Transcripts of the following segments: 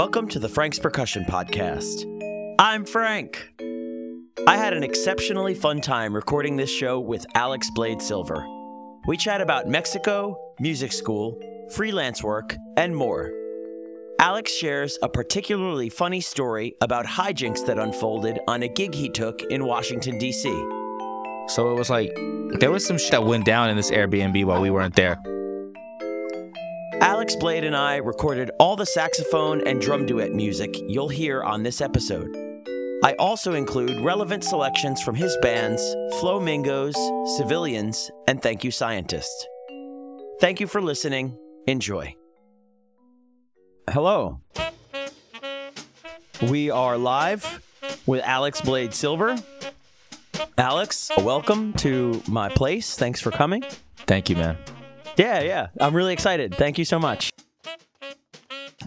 Welcome to the Frank's Percussion Podcast. I'm Frank. I had an exceptionally fun time recording this show with Alex Blade Silver. We chat about Mexico, music school, freelance work, and more. Alex shares a particularly funny story about hijinks that unfolded on a gig he took in Washington, D.C. So it was like there was some shit that went down in this Airbnb while we weren't there. Alex Blade and I recorded all the saxophone and drum duet music you'll hear on this episode. I also include relevant selections from his bands Flamingos, Civilians, and Thank You Scientist. Thank you for listening. Enjoy. Hello. We are live with Alex Blade Silver. Alex, welcome to my place. Thanks for coming. Thank you, man. Yeah, yeah. I'm really excited. Thank you so much.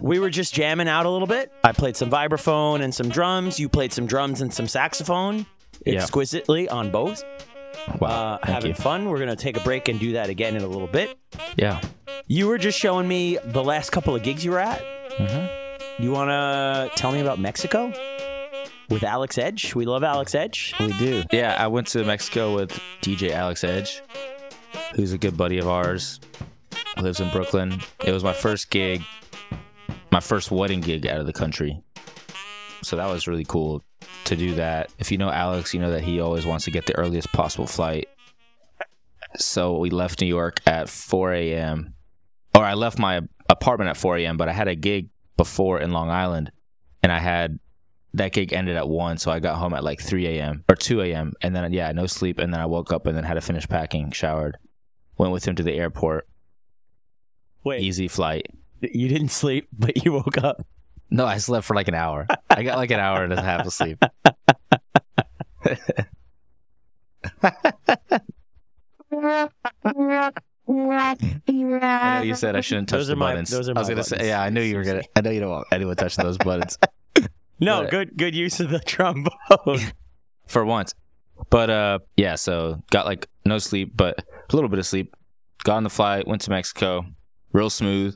We were just jamming out a little bit. I played some vibraphone and some drums. You played some drums and some saxophone Yeah. exquisitely on both. Wow. Uh, thank having you. fun. We're going to take a break and do that again in a little bit. Yeah. You were just showing me the last couple of gigs you were at. Mm-hmm. You want to tell me about Mexico with Alex Edge? We love Alex Edge. We do. Yeah, I went to Mexico with DJ Alex Edge, who's a good buddy of ours. Lives in Brooklyn. It was my first gig, my first wedding gig out of the country. So that was really cool to do that. If you know Alex, you know that he always wants to get the earliest possible flight. So we left New York at 4 a.m. Or I left my apartment at 4 a.m., but I had a gig before in Long Island. And I had that gig ended at 1, so I got home at like 3 a.m. or 2 a.m. And then, yeah, no sleep. And then I woke up and then had to finish packing, showered, went with him to the airport. Wait, Easy flight. you didn't sleep, but you woke up. No, I slept for like an hour. I got like an hour and a half of sleep. I know you said I shouldn't touch Those the are my- buttons. those are I was my gonna say, yeah, I knew you were gonna. I know you don't want anyone touching those buttons No, But- good good use of the trombone. for once. But uh, yeah, so got like no sleep, but a little bit of sleep. Got on the flight, went to Mexico, real smooth.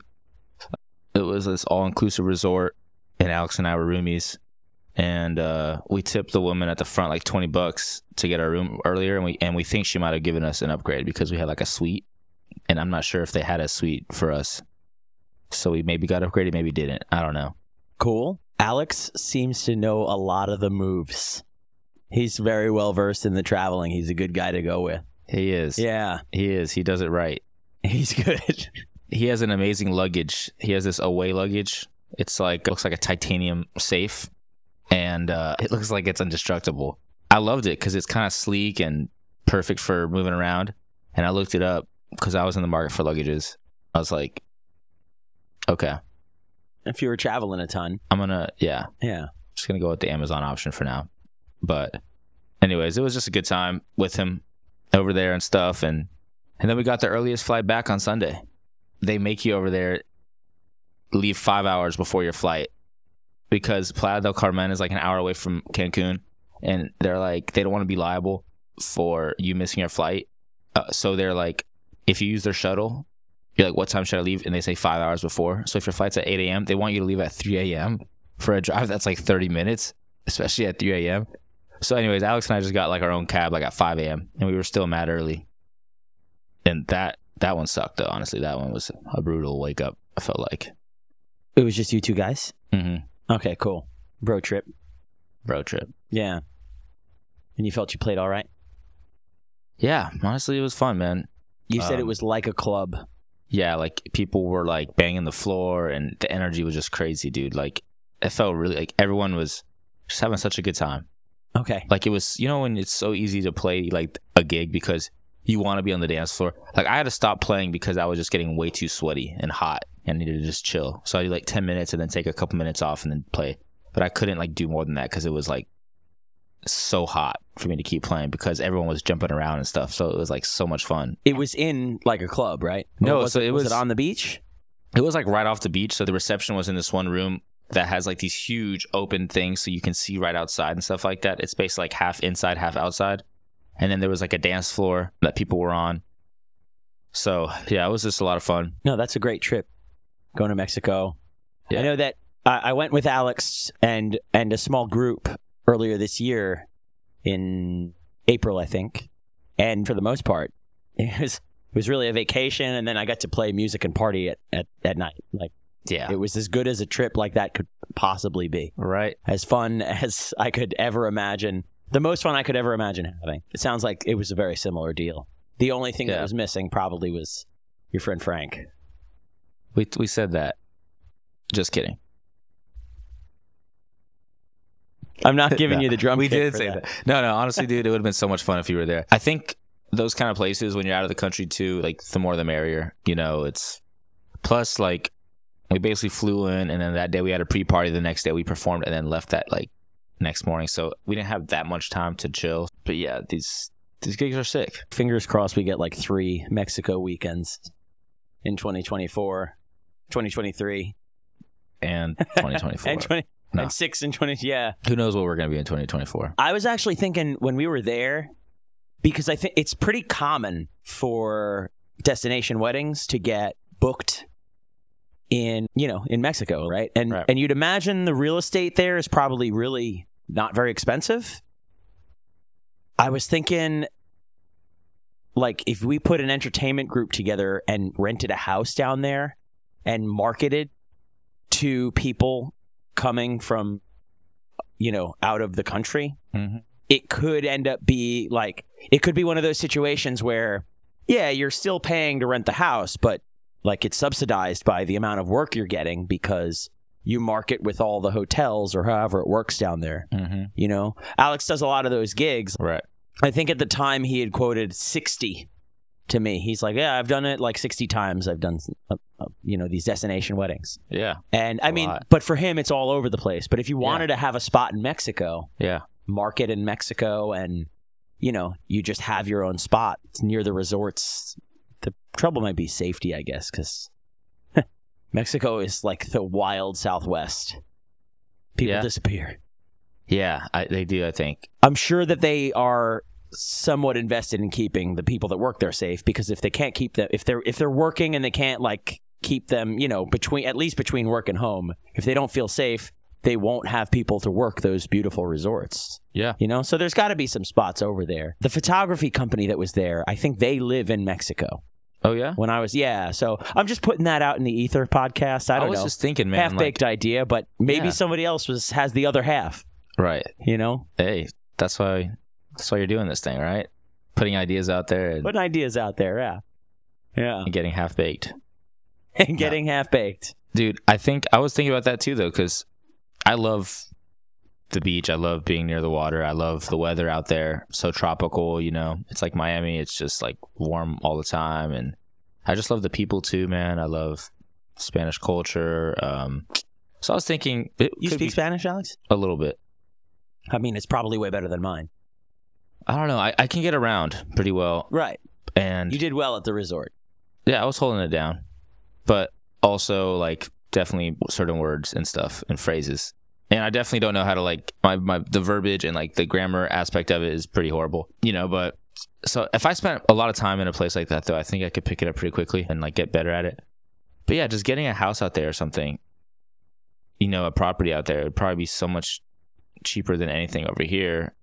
It was this all-inclusive resort, and Alex and I were roomies, and uh, we tipped the woman at the front like twenty bucks to get our room earlier, and we and we think she might have given us an upgrade because we had like a suite, and I'm not sure if they had a suite for us, so we maybe got upgraded, maybe didn't. I don't know. cool. Alex seems to know a lot of the moves. He's very well versed in the traveling. He's a good guy to go with. He is. Yeah, He is. He does it right. he's good. he has an amazing luggage. He has this away luggage. It's like looks like a titanium safe, and uh, it looks like it's indestructible. I loved it because it's kind of sleek and perfect for moving around. And I looked it up because I was in the market for luggages. I was like, okay, if you were traveling a ton, I'm gonna yeah, yeah. just gonna go with the Amazon option for now. But anyways, it was just a good time with him over there and stuff and and then we got the earliest flight back on Sunday. They make you over there leave 5 hours before your flight because Playa del Carmen is like an hour away from Cancun and they're like they don't want to be liable for you missing your flight. Uh, so they're like if you use their shuttle you're like, what time should I leave? And they say five hours before. So if your flight's at 8 a.m., they want you to leave at 3 a.m. for a drive that's like 30 minutes, especially at 3 a.m. So, anyways, Alex and I just got like our own cab like at 5 a.m. and we were still mad early. And that that one sucked though. Honestly, that one was a brutal wake up. I felt like It was just you two guys. hmm Okay, cool. Bro trip. road trip. Yeah. And you felt you played all right. Yeah, honestly, it was fun, man. You said it Um, was like a club. Yeah, like people were like banging the floor and the energy was just crazy, dude. Like it felt really like everyone was just having such a good time. Okay. Like it was, you know, when it's so easy to play like a gig because you want to be on the dance floor. Like I had to stop playing because I was just getting way too sweaty and hot and needed to just chill. So I did like 10 minutes and then take a couple minutes off and then play. But I couldn't like do more than that because it was like so hot for me to keep playing because everyone was jumping around and stuff. So it was like so much fun. It was in like a club, right? No, was so it, it was was- it on the beach. It was like right off the beach. So the reception was in this one room that has like these huge open things so you can see right outside and stuff like that. It's basically like half inside, half outside. And then there was like a dance floor that people were on. So yeah, it was just a lot of fun. No, that's a great trip. Going to Mexico. Yeah. I know that I, I went with Alex and and a small group earlier this year in April, I think. And for the most part, it was it was really a vacation, and then I got to play music and party at at, at night. Like Yeah. it was as good as a trip like that could possibly be. right. As fun as I could ever imagine. The most fun I could ever imagine having. It sounds like it was a very similar deal. The only thing that was missing probably was your friend Frank. We we said that. Just kidding. I'm not giving No, you the drum. we did say that. No, no. Honestly, dude, it would have been so much fun if you were there. I think those kind of places when you're out of the country too, like the more the merrier. You know, it's plus like we basically flew in, and then that day we had a pre-party. The next day we performed, and then left that like next morning. So we didn't have that much time to chill. But yeah, these these gigs are sick. Fingers crossed we get like three Mexico weekends in 2024, 2023, And 2024. and 20, No. and six and 20. Yeah. Who knows what we're gonna be in 2024? I was actually thinking when we were there, because I think it's pretty common for destination weddings to get booked in, you know, in Mexico, right? And Right. and you'd imagine the real estate there is probably really not very expensive. I was thinking like if we put an entertainment group together and rented a house down there and marketed to people coming from you know out of the country Mhm. it could end up be like it could be one of those situations where yeah you're still paying to rent the house but like it's subsidized by the amount of work you're getting because you market with all the hotels or however it works down there Mm-hmm. you know alex does a lot of those gigs Right. I think at the time he had quoted 60 to me. He's like, "Yeah, I've done it like 60 times. I've done uh, uh, you know these destination weddings." Yeah. And I mean, lot. but for him it's all over the place. But if you Yeah. wanted to have a spot in Mexico, Yeah. market in Mexico and you know, you just have your own spot near the resorts. The trouble might be safety, I guess, cuz Mexico is like the wild southwest. People Yeah. disappear. Yeah. I, they do. I think. I'm sure that they are somewhat invested in keeping the people that work there safe because if they can't keep them if they're if they're working and they can't like keep them, you know, between at least between work and home, if they don't feel safe, they won't have people to work those beautiful resorts. Yeah. You know, so there's got to be some spots over there. The photography company that was there, I think they live in Mexico. Oh yeah. When I was yeah, so I'm just putting that out in the ether podcast. I don't was know. just thinking, man. half like- baked idea, but maybe Yeah. somebody else was has the other half, right. you know? Hey, that's why. That's why you're doing this thing, right? Putting ideas out there and, Putting ideas out there, yeah. Yeah. and getting half baked. and getting half baked. Dude, I think I was thinking about that too, though, because I love the beach. I love being near the water. I love the weather out there. So tropical, you know. It's like Miami. It's just like warm all the time, and I just love the people too, man. I love Spanish culture. Um, so I was thinking, it You speak Spanish, Alex? a little bit. I mean, it's probably way better than mine. I don't know. I, I can get around pretty well, Right. and You did well at the resort. yeah, I was holding it down, but also like definitely certain words and stuff and phrases. And I definitely don't know how to like my, my the verbiage and like the grammar aspect of it is pretty horrible, you know. But so if I spent a lot of time in a place like that, though, I think I could pick it up pretty quickly and like get better at it. But yeah, just getting a house out there or something, you know, a property out there would probably be so much cheaper than anything over here.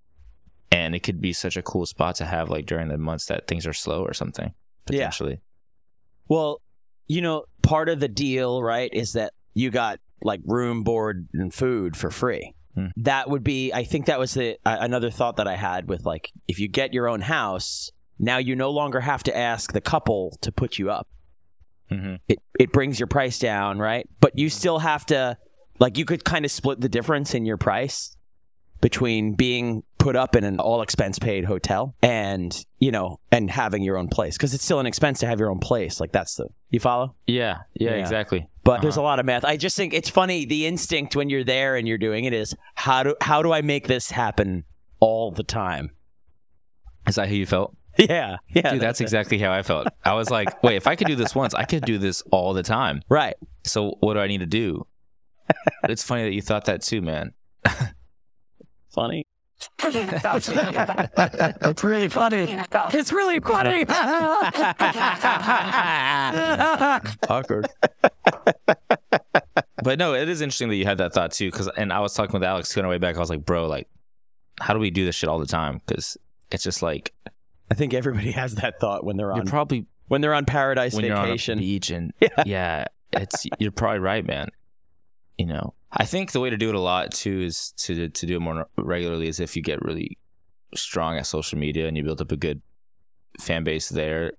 And it could be such a cool spot to have like during the months that things are slow or something Yeah. potentially. Well, you know, part of the deal, right, is that you got like room, board, and food for free. Hmm. That would be, I think that was the uh, another thought that I had with like, if you get your own house, now you no longer have to ask the couple to put you up. Mm-hmm. It it brings your price down, right? But you still have to, like, you could kind of split the difference in your price between being put up in an all expense paid hotel and you know and having your own place because it's still an expense to have your own place like that's the you follow Yeah, yeah, Yeah. exactly. but there's a Uh-huh. lot of math i just think it's funny the instinct when you're there and you're doing it is how do how do i make this happen all the time Is that how you felt? yeah yeah Dude, that's it. exactly how I felt. I was like, wait, if I could do this once, I could do this all the time. right So what do I need to do? it's funny that you thought that too, man. Funny it's really funny. It's really funny. Awkward. but no, it is interesting that you had that thought too. Because and I was talking with Alex too on our way back. I was like, bro, like, how do we do this shit all the time? Because it's just like I think everybody has that thought when they're you're on probably when they're on paradise when you're on a vacation. beach and Yeah. yeah, it's you're probably right, man. You know, I think the way to do it a lot too is to to do it more regularly. Is if you get really strong at social media and you build up a good fan base there,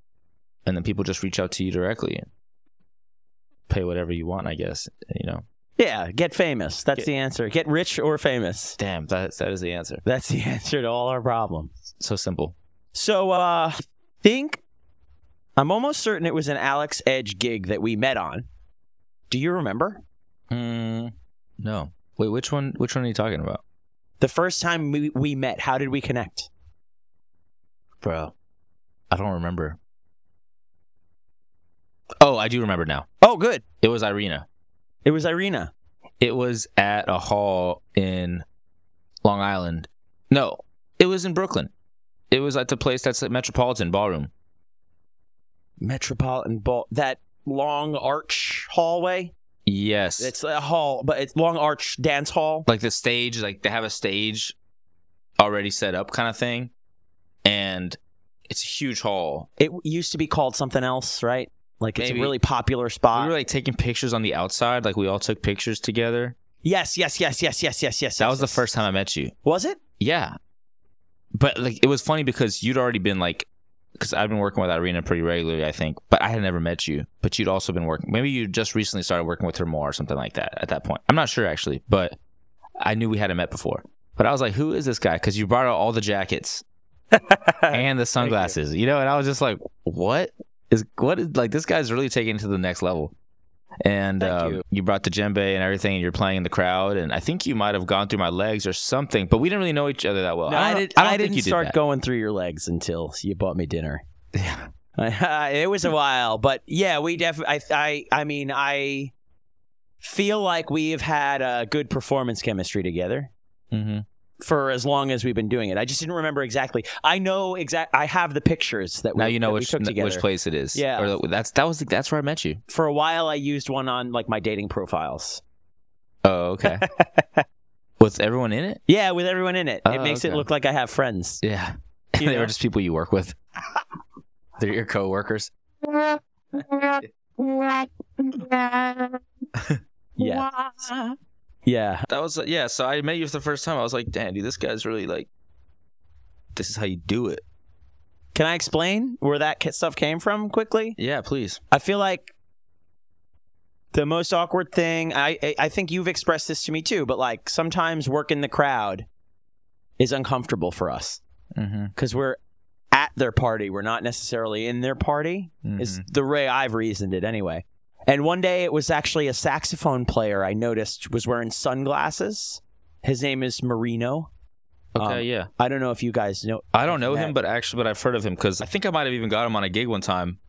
and then people just reach out to you directly and pay whatever you want. I guess you know. Yeah, get famous. That's Get- the answer. Get rich or famous. Damn, that that is the answer. That's the answer to all our problems. So simple. So, uh, I think I'm almost certain it was an Alex Edge gig that we met on. Do you remember? Mm, no. Wait, which one? Which one are you talking about, The first time we, we met, how did we connect? bro? I don't remember. Oh, I do remember now. Oh, good. It was Irina. It was Irina. It was at a hall in Long Island. No, it was in Brooklyn. It was at the place that's at Metropolitan Ballroom. Metropolitan Ball. That long arch hallway. Yes. It's a hall, but it's long arch dance hall. like the stage, like they have a stage already set up kind of thing. And it's a huge hall. It used to be called something else, right? Like it's Maybe. a really popular spot. we were like taking pictures on the outside, like we all took pictures together. yes, yes, yes, yes, yes, yes, yes. That yes, was the yes. first time I met you. Was it? Yeah. But like it was funny because you'd already been like because I've been working with Irina pretty regularly, I think, but I had never met you. But you'd also been working. Maybe you just recently started working with her more or something like that at that point. I'm not sure actually, but I knew we hadn't met before. But I was like, who is this guy? Because you brought out all the jackets and the sunglasses, you. know, and I was just like, what is what is like this guy's really taking it to the next level. And um, you. you. brought the djembe and everything, and you're playing in the crowd. And I think you might have gone through my legs or something, but we didn't really know each other that well. No, I, did, I don't I think didn't you did start that. going through your legs until you bought me dinner. Yeah. it was a while, but yeah, we definitely. I, I, I mean, I feel like we have had a good performance chemistry together Mm-hmm. For as long as we've been doing it. I just didn't remember exactly. I know exact. I have the pictures that Now we, you know that we which took which place it is. Yeah. Or the- that's that was that's where I met you. For a while, I used one on like my dating profiles. Oh, okay. With everyone in it? Yeah, with everyone in it, it Oh, makes it look like I have friends. Yeah. They know? were just people you work with. They're your coworkers. Yeah, yeah. That was yeah. So I met you for the first time. I was like, damn, dude, this guy's really like. This is how you do it. Can I explain where that stuff came from quickly? Yeah, please. I feel like the most awkward thing. I I- think you've expressed this to me too, but like sometimes working in the crowd is uncomfortable for us Mm-hmm. because we're at their party. We're not necessarily in their party. Is Mm-hmm. the way I've reasoned it anyway. And one day it was actually a saxophone player I noticed was wearing sunglasses. His name is Marino. okay, um, yeah. I don't know if you guys know. I don't know him, but actually, but I've heard of him because I think I might have even got him on a gig one time,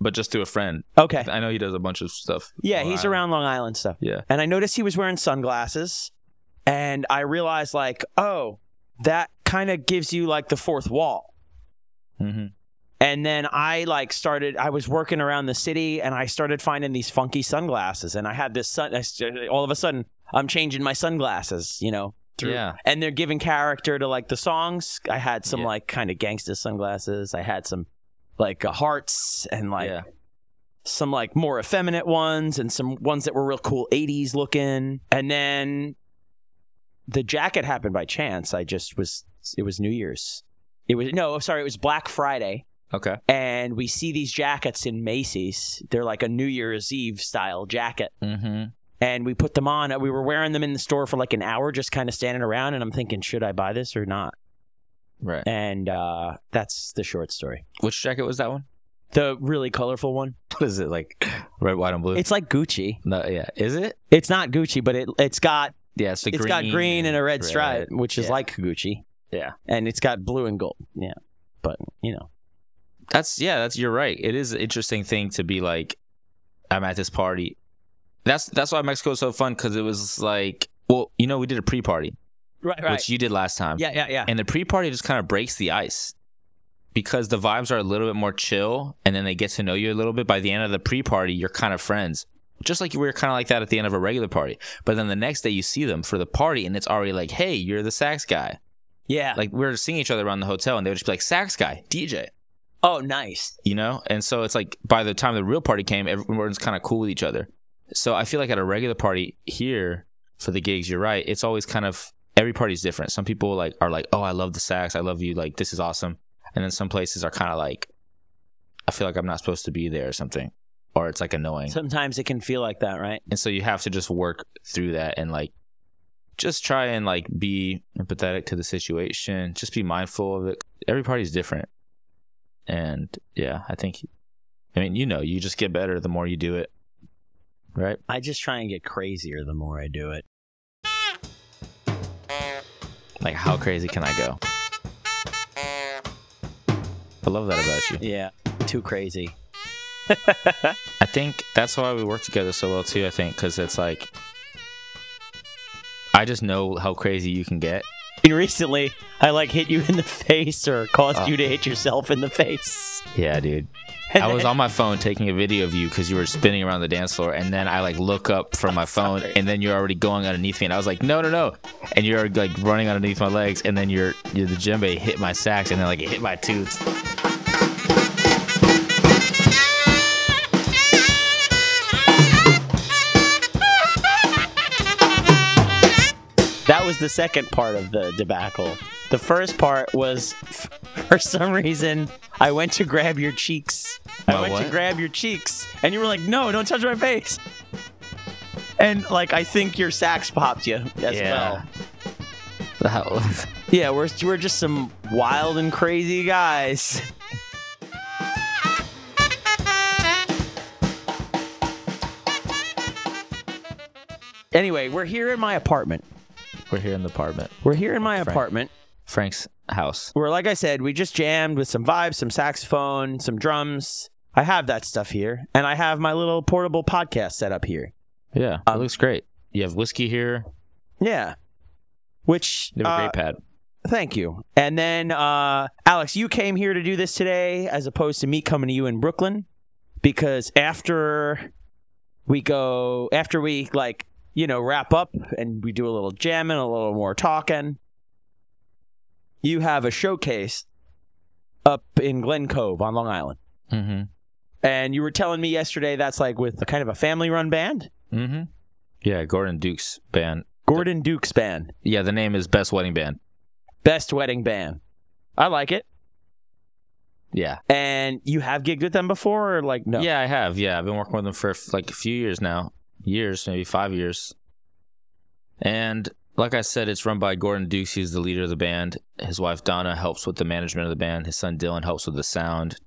but just through a friend. Okay. I know he does a bunch of stuff. Yeah, he's Island. around Long Island stuff. Yeah. And I noticed he was wearing sunglasses. And I realized, like, oh, that kind of gives you like the fourth wall. Mm-hmm. And then I like started, I was working around the city and I started finding these funky sunglasses. And I had this sun, I all of a sudden, I'm changing my sunglasses, you know? through- Yeah. And they're giving character to like the songs. I had some Yeah. like kind of gangsta sunglasses. I had some like uh, hearts and like yeah. some like more effeminate ones and some ones that were real cool 80s looking and then the jacket happened by chance i just was it was new year's it was no sorry it was black friday Okay. and we see these jackets in macy's they're like a new year's eve style jacket Mm-hmm. and we put them on we were wearing them in the store for like an hour just kind of standing around and i'm thinking should i buy this or not Right. and uh that's the short story Which jacket was that one? the really colorful one What is it like? Red, white, and blue. it's like gucci no, yeah. Is it? it's not gucci but it it's got Yeah, it's the It's green. got green and a red red. stripe, which is Yeah. like Gucci. Yeah. And it's got blue and gold. Yeah. But, you know. That's yeah. That's you're right. It is an interesting thing to be like, I'm at this party. That's that's why Mexico is so fun because it was like, well, you know, we did a pre-party, Right, which you did last time. yeah, yeah, yeah. And the pre-party just kind of breaks the ice because the vibes are a little bit more chill, and then they get to know you a little bit. By the end of the pre-party, you're kind of friends. just like we were kind of like that at the end of a regular party. But then the next day you see them for the party, and it's already like, hey, you're the sax guy. Yeah. Like we were seeing each other around the hotel, and they would just be like, sax guy, DJ. Oh, nice. you know? And so it's like by the time the real party came everyone's kind of cool with each other. So i feel like at a regular party here for the gigs you're right it's always kind of every party's different. Some people like are like oh i love the sax i love you like this is awesome. And then some places are kind of like i feel like i'm not supposed to be there or something or it's like annoying. Sometimes it can feel like that, right? and so you have to just work through that and like just try and like be empathetic to the situation just be mindful of it. Every party's different and yeah i think i mean you know you just get better the more you do it right I just try and get crazier the more I do it. like how crazy can i go i love that about you Yeah. Too crazy. i think that's why we work together so well too i think because it's like i just know how crazy you can get And recently, I like hit you in the face or caused Oh. you to hit yourself in the face. yeah dude And I was then- on my phone taking a video of you because you were spinning around the dance floor, and then I like look up from my phone, and then you're already going underneath me, and I was like, no, no, no, and you're like running underneath my legs, and then you're, you're the djembe hit my sax, and then like it hit my tooth. Was the second part of the debacle. The first part was, for some reason, I went to grab your cheeks. I My went to grab your cheeks, and you were like, "No, don't touch my face." And like, I think your sax popped you as Yeah. well. Yeah, we're we're just some wild and crazy guys. Anyway, we're here in my apartment. We're here in the apartment, We're here in my Frank. apartment. Frank's house. Where, like I said, we just jammed with some vibes, some saxophone, some drums. I have that stuff here, and I have my little portable podcast set up here. Yeah, it looks great. You have whiskey here. Yeah, which You have a uh, great pad. Thank you. And then, uh, Alex, you came here to do this today as opposed to me coming to you in Brooklyn because after we go, after we like, you know, wrap up and we do a little jamming, a little more talking, you have a showcase up in Glen Cove on Long Island. Mm-hmm. And you were telling me yesterday that's like with a kind of a family run band, Mm-hmm. Yeah, Gordon Duke's band. Gordon Duke's band, Yeah, the name is Best Wedding Band. best wedding band. I like it. Yeah. And you have gigged with them before, or like no? Yeah, I have. Yeah, I've been working with them for like a few years now. Years, maybe five years. And like I said, it's run by Gordon Dukes. He's the leader of the band. His wife Donna helps with the management of the band. His son Dylan helps with the sound.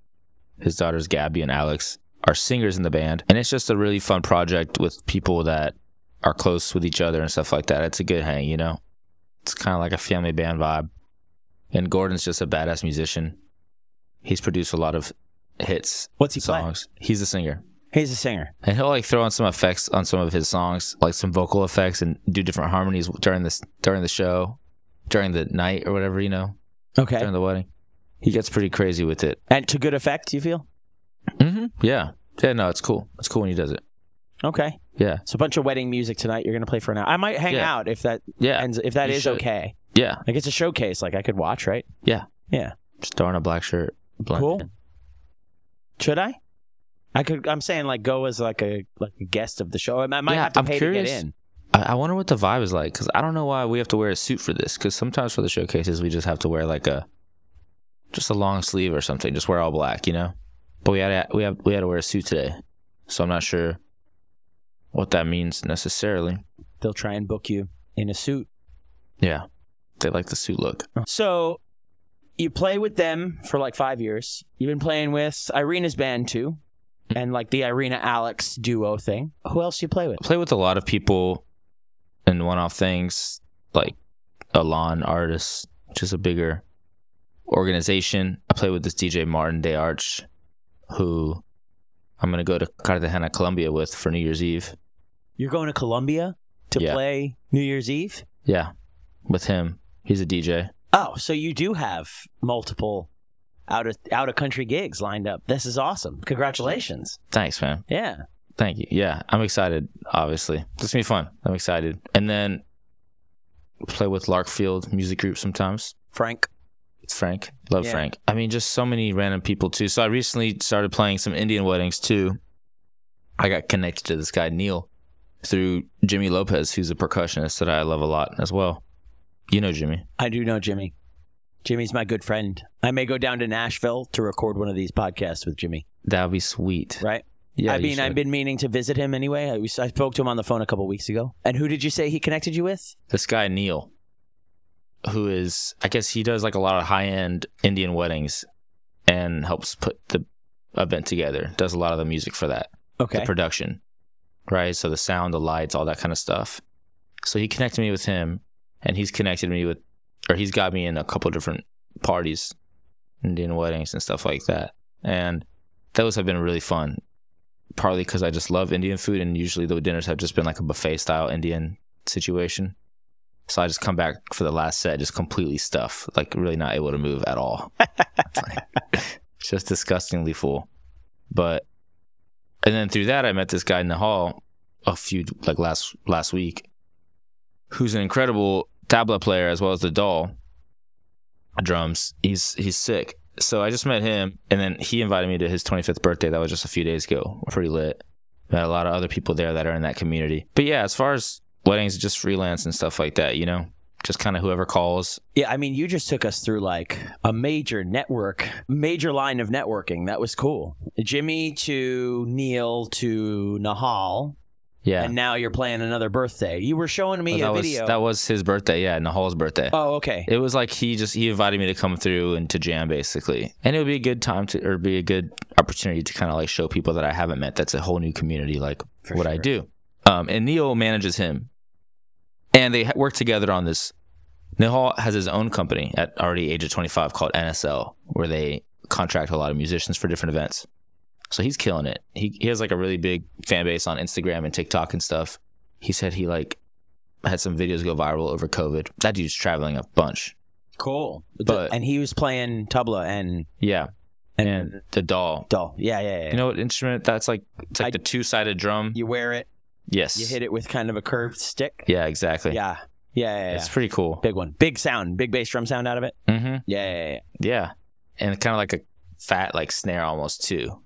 His daughters Gabby and Alex are singers in the band. And it's just a really fun project with people that are close with each other and stuff like that. It's a good hang, you know? It's kind of like a family band vibe. And Gordon's just a badass musician. He's produced a lot of hits What's he playing? songs. He's a singer. He's a singer. And he'll like throw in some effects on some of his songs, like some vocal effects and do different harmonies during this during the show, during the night or whatever, you know, Okay. during the wedding. He gets pretty crazy with it. And to good effect, you feel? Mm-hmm. Yeah. Yeah, no, it's cool. It's cool when he does it. Okay. Yeah. So a bunch of wedding music tonight. You're gonna play for an hour. I might hang Yeah. out if that Yeah. ends. If that You is should. okay. Yeah. Like it's a showcase. Like I could watch, right? Yeah. Yeah. Just throwing a black shirt. Cool. in. Should I? I could. I'm saying like go as like a like a guest of the show. I might Yeah, have to I'm pay curious. to get in. I, I wonder what the vibe is like because I don't know why we have to wear a suit for this. Because sometimes for the showcases we just have to wear like a just a long sleeve or something. Just wear all black, you know. But we had to, we have we had to wear a suit today, so I'm not sure what that means necessarily. They'll try and book you in a suit. Yeah, they like the suit look. Oh. So you play with them for like five years. You've been playing with Irina's band too, and like the Irina Alex duo thing. Who else do you play with? I play with a lot of people in one-off things like Alon Artists, which is a bigger organization. I play with this DJ Martin Day Arch, who I'm gonna go to Cartagena, Colombia with for New Year's Eve. You're going to Colombia to Yeah. play New Year's Eve. Yeah, with him. He's a DJ. Oh, so you do have multiple out of out of country gigs lined up. This is awesome. Congratulations. Thanks, man. Yeah. Thank you. Yeah, I'm excited. Obviously, it's gonna be fun. I'm excited. And then play with Larkfield Music Group sometimes. Frank. It's Frank. Love Yeah. Frank. I mean, just so many random people too. So I recently started playing some Indian weddings too. I got connected to this guy Neil through Jimmy Lopez, who's a percussionist that I love a lot as well. You know Jimmy. I do know Jimmy. Jimmy's my good friend. I may go down to Nashville to record one of these podcasts with Jimmy. That would be sweet. Right? Yeah. I mean, I've been meaning to visit him anyway. I, was, I spoke to him on the phone a couple weeks ago. And who did you say he connected you with? this guy Neil, who is I guess he does like a lot of high end Indian weddings and helps put the event together. Does a lot of the music for that. Okay. the production, right? So the sound, the lights, all that kind of stuff. So he connected me with him, and he's connected me with, or he's got me in a couple different parties, Indian weddings and stuff like that. And those have been really fun, partly because I just love Indian food, and usually the dinners have just been like a buffet style Indian situation. So I just come back for the last set just completely stuffed, like really not able to move at all. just disgustingly full. But and then through that, I met this guy in the hall a few like last last week, who's an incredible tabla player as well as the dhol drums. He's he's sick. So I just met him, and then he invited me to his 25th birthday. That was just a few days ago. Pretty lit. Met a lot of other people there that are in that community. But yeah, as far as weddings, just freelance and stuff like that, you know, just kind of whoever calls. Yeah, I mean, you just took us through like a major network, major line of networking. That was cool. Jimmy to Neil to Nihal, Yeah. and now you're playing another birthday. You were showing me a was video. that was his birthday. Yeah, Nihal's birthday. oh, okay. It was like he just he invited me to come through and to jam basically, and it would be a good time to or be a good opportunity to kind of like show people that I haven't met. That's a whole new community, like For what I do. Um, and Neil manages him, and they work together on this. Nihal has his own company at already age of 25 called NSL, where they contract a lot of musicians for different events. So he's killing it. He he has like a really big fan base on Instagram and TikTok and stuff. He said he like had some videos go viral over COVID. That dude's traveling a bunch. Cool. But- and he was playing tabla and Yeah, and, and the dhol. dhol. Yeah, yeah, yeah. You know what instrument? That's like it's like I- the two sided drum. you wear it. yes. You hit it with kind of a curved stick. Yeah, exactly. Yeah, yeah, yeah. yeah. It's pretty cool. big one. Big sound. Big bass drum sound out of it. Mm-hmm. Yeah, yeah, yeah. Yeah, and kind of like a fat like snare almost too.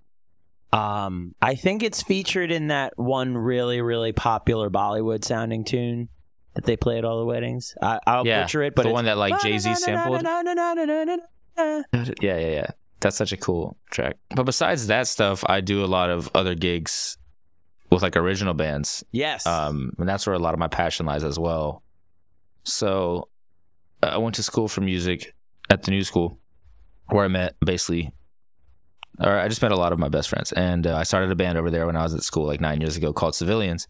Um, I think it's featured in that one really, really popular Bollywood sounding tune that they play at all the weddings. I, I'll Yeah, butcher it, but the it's- one that like Jay Z sampled. Yeah, Yeah, yeah, yeah. That's such a cool track. But besides that stuff, I do a lot of other gigs with like original bands. Yes. Um, and that's where a lot of my passion lies as well. So uh, I went to school for music at the new school where I met basically, or I just met a lot of my best friends. And uh, I started a band over there when I was at school like nine years ago called Civilians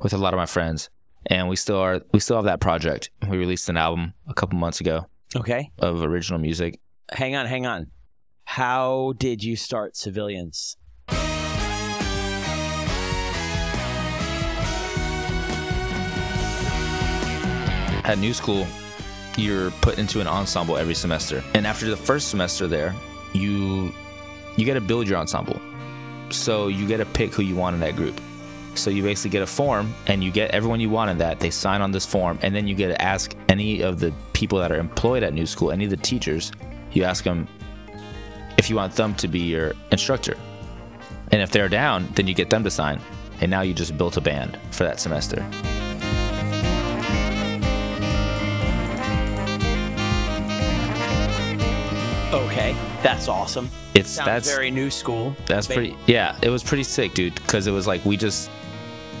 with a lot of my friends. And we still are, we still have that project. We released an album a couple months ago okay. of original music. Hang on, hang on. How did you start civilians? at New School, you're put into an ensemble every semester, and after the first semester there, you you get to build your ensemble. So you get to pick who you want in that group. So you basically get a form, and you get everyone you want in that. They sign on this form, and then you get to ask any of the people that are employed at New School, any of the teachers, you ask them if you want them to be your instructor. And if they're down, then you get them to sign. And now you just built a band for that semester. Okay, that's awesome. It's Sounds that's very new school. That's Ba- pretty. Yeah, it was pretty sick, dude. Because it was like we just.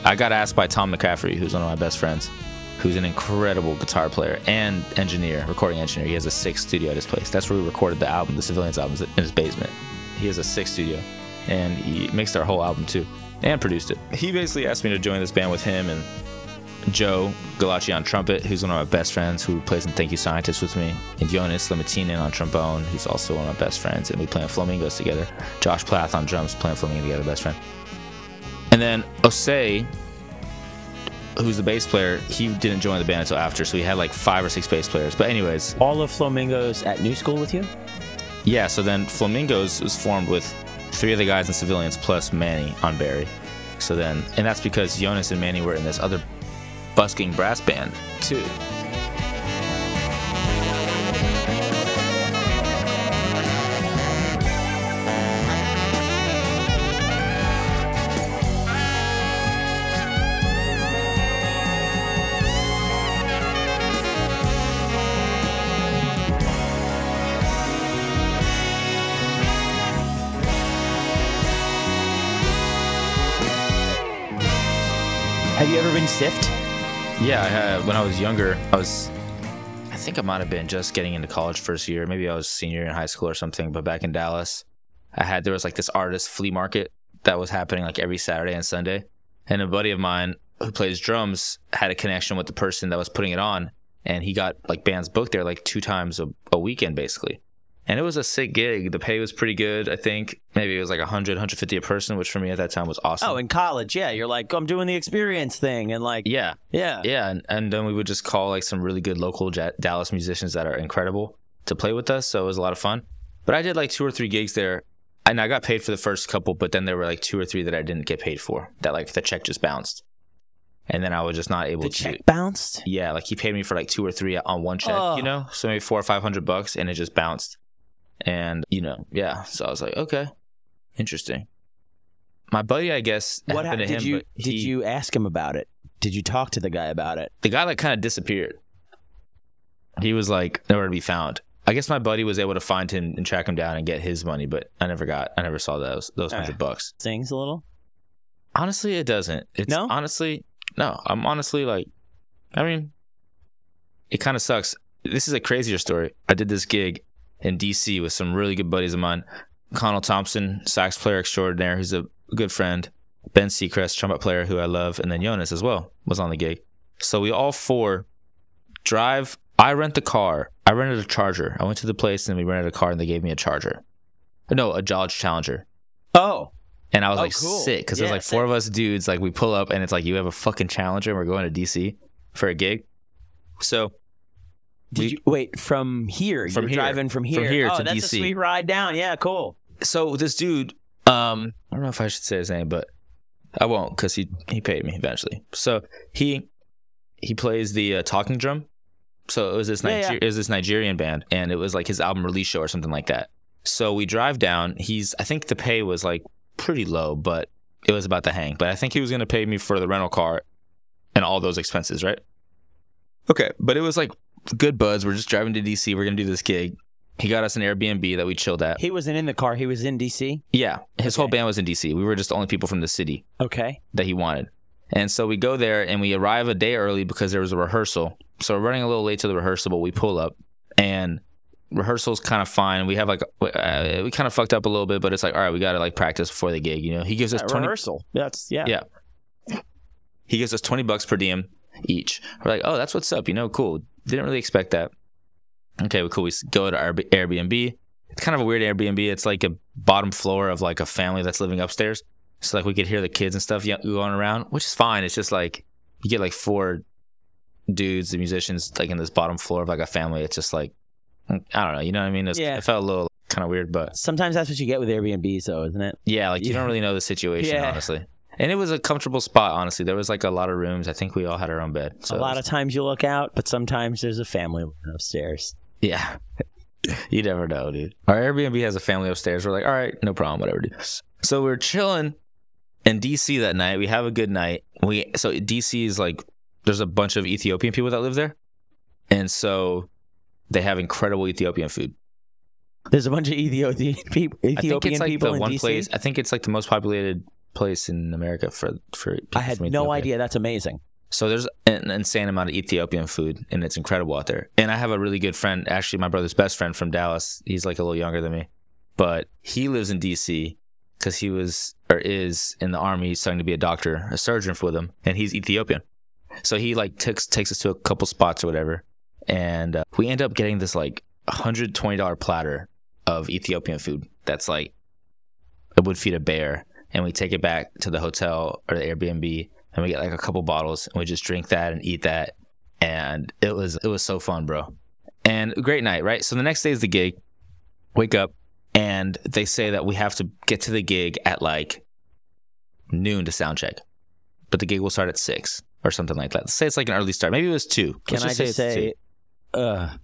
I got asked by Tom McCaffrey, who's one of my best friends, who's an incredible guitar player and engineer, recording engineer. He has a sick studio at his place. That's where we recorded the album, the Civilians album, is in his basement. He has a sick studio, and he mixed our whole album too, and produced it. He basically asked me to join this band with him and Joe Gullace on trumpet, who's one of my best friends, who plays in Thank You Scientist with me, and Jonas Limatinen on trombone, who's also one of my best friends, and we play in Flamingos together. Josh Plath on drums, playing Flamingo together, best friend. And then Osei, who's the bass player, he didn't join the band until after, so we had like five or six bass players. But anyways, All of Flamingos at new school with you? yeah, so then Flamingos was formed with three of the guys in civilians plus Manny on bari. So then, and that's because Jonas and Manny were in this other busking brass band too. Yeah, I when I was younger, I was, I think I might have been just getting into college first year. Maybe I was senior in high school or something. But back in Dallas, I had there was like this artist flea market that was happening like every Saturday and Sunday, and a buddy of mine who plays drums had a connection with the person that was putting it on, and he got like bands booked there like two times a, a weekend basically. And it was a sick gig. The pay was pretty good. I think maybe it was like 100, 150 a person, which for me at that time was awesome. Oh, in college, yeah. You're like, I'm doing the experience thing, and like, yeah, yeah. Yeah, and, and then we would just call like some really good local Ja- Dallas musicians that are incredible to play with us. So it was a lot of fun. But I did like two or three gigs there, and I got paid for the first couple. But then there were like two or three that I didn't get paid for. That like the check just bounced, and then I was just not able The to. check bounced. Yeah, like he paid me for like two or three on one check, Oh. you know, so maybe four or five hundred bucks, and it just bounced. And you know, yeah. So I was like, okay, interesting. My buddy, I guess, What happened happened? to Did him. you did he- you ask him about it? Did you talk to the guy about it? the guy like kind of disappeared. He was like nowhere to be found. I guess my buddy was able to find him and track him down and get his money, but I never got. I never saw those those Ah. hundred bucks. Sings a little. Honestly, it doesn't. It's No? honestly no. I'm honestly like, I mean, it kind of sucks. This is a crazier story. I did this gig in DC with some really good buddies of mine. Connell Thompson, sax player extraordinaire, who's a good friend. Ben Seacrest, trumpet player, who I love, and then Jonas as well was on the gig. So we all four drive. I rent the car. I rented a Charger. I went to the place and we rented a car, and they gave me a Charger. No, a Dodge Challenger. Oh, And I was Oh, like cool. sick because Yeah, there's like four of us dudes. Like we pull up and it's like you have a fucking Challenger. and We're going to DC for a gig. So did We- you wait from here? From You're here. driving from here. here oh, to that's a sweet ride down. Yeah, cool. so this dude, um, I don't know if I should say his name, but I won't because he he paid me eventually. So he he plays the uh, talking drum. So it was this Yeah, yeah. it was this Nigerian band, and it was like his album release show or something like that. So we drive down. He's I think the pay was like pretty low, but it was about to hang. But I think he was gonna pay me for the rental car and all those expenses, right? Okay, but it was like good buds. We're just driving to DC. We're gonna do this gig. He got us an Airbnb that we chilled at. He wasn't in the car. He was in DC. Yeah, his whole band was in DC. We were just the only people from the city Okay. that he wanted. And so we go there and we arrive a day early because there was a rehearsal. So we're running a little late to the rehearsal, but we pull up and rehearsal's kind of fine. We have like uh, we kind of fucked up a little bit, but it's like all right, we got to like practice before the gig. You know, he gives us Uh, twenty. rehearsal. That's yeah. Yeah. He gives us twenty bucks per diem each. We're like, oh, that's what's up. You know, cool. Didn't really expect that. Okay, well, cool. We go to our Airbnb. It's kind of a weird Airbnb. It's like a bottom floor of like a family that's living upstairs. So like we could hear the kids and stuff going around, which is fine. It's just like you get like four dudes, the musicians, like in this bottom floor of like a family. It's just like mm, I don't know. You know what I mean? It's, Yeah. It felt a little kind of weird, but Sometimes that's what you get with Airbnb, though, isn't it? yeah, like you Yeah. don't really know the situation, Yeah. honestly. And it was a comfortable spot, honestly. There was like a lot of rooms. I think we all had our own bed. So a lot was- of times you look out, but sometimes there's a family upstairs. yeah. you never know, dude. Our Airbnb has a family upstairs. We're like, all right, no problem, whatever, dude. So we're chilling in DC that night. We have a good night. We so DC is like there's a bunch of Ethiopian people that live there, and so they have incredible Ethiopian food. There's a bunch of Ethiopian people. I think it's like people the in one DC. place. I think it's like the most populated place in America for for. people I had no Ethiopia. idea. That's amazing. So there's an insane amount of Ethiopian food, and it's incredible out there. And I have a really good friend, actually my brother's best friend from Dallas. He's like a little younger than me, but he lives in DC because he was or is in the army, starting to be a doctor, a surgeon for them, and he's Ethiopian. So he like takes takes us to a couple spots or whatever, and uh, we end up getting this like hundred twenty dollar platter of Ethiopian food. That's like it would feed a bear, and we take it back to the hotel or the Airbnb and we get like a couple bottles and we just drink that and eat that and it was it was so fun bro and great night right so the next day is the gig wake up and they say that we have to get to the gig at like noon to sound check, but the gig will start at six or something like that. Let's say it's like an early start. Maybe it was two. Can Let's I just just it's say, two. uh,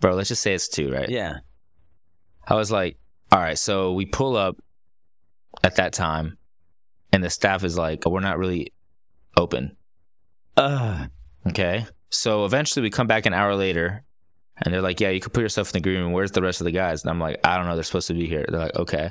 bro? Let's just say it's two, right? yeah. I was like, all right, so we pull up at that time, and the staff is like, oh, we're not really open. Uh, Okay. So eventually we come back an hour later and they're like, yeah, you could put yourself in the green room. Where's the rest of the guys? And I'm like, I don't know. They're supposed to be here. They're like, okay.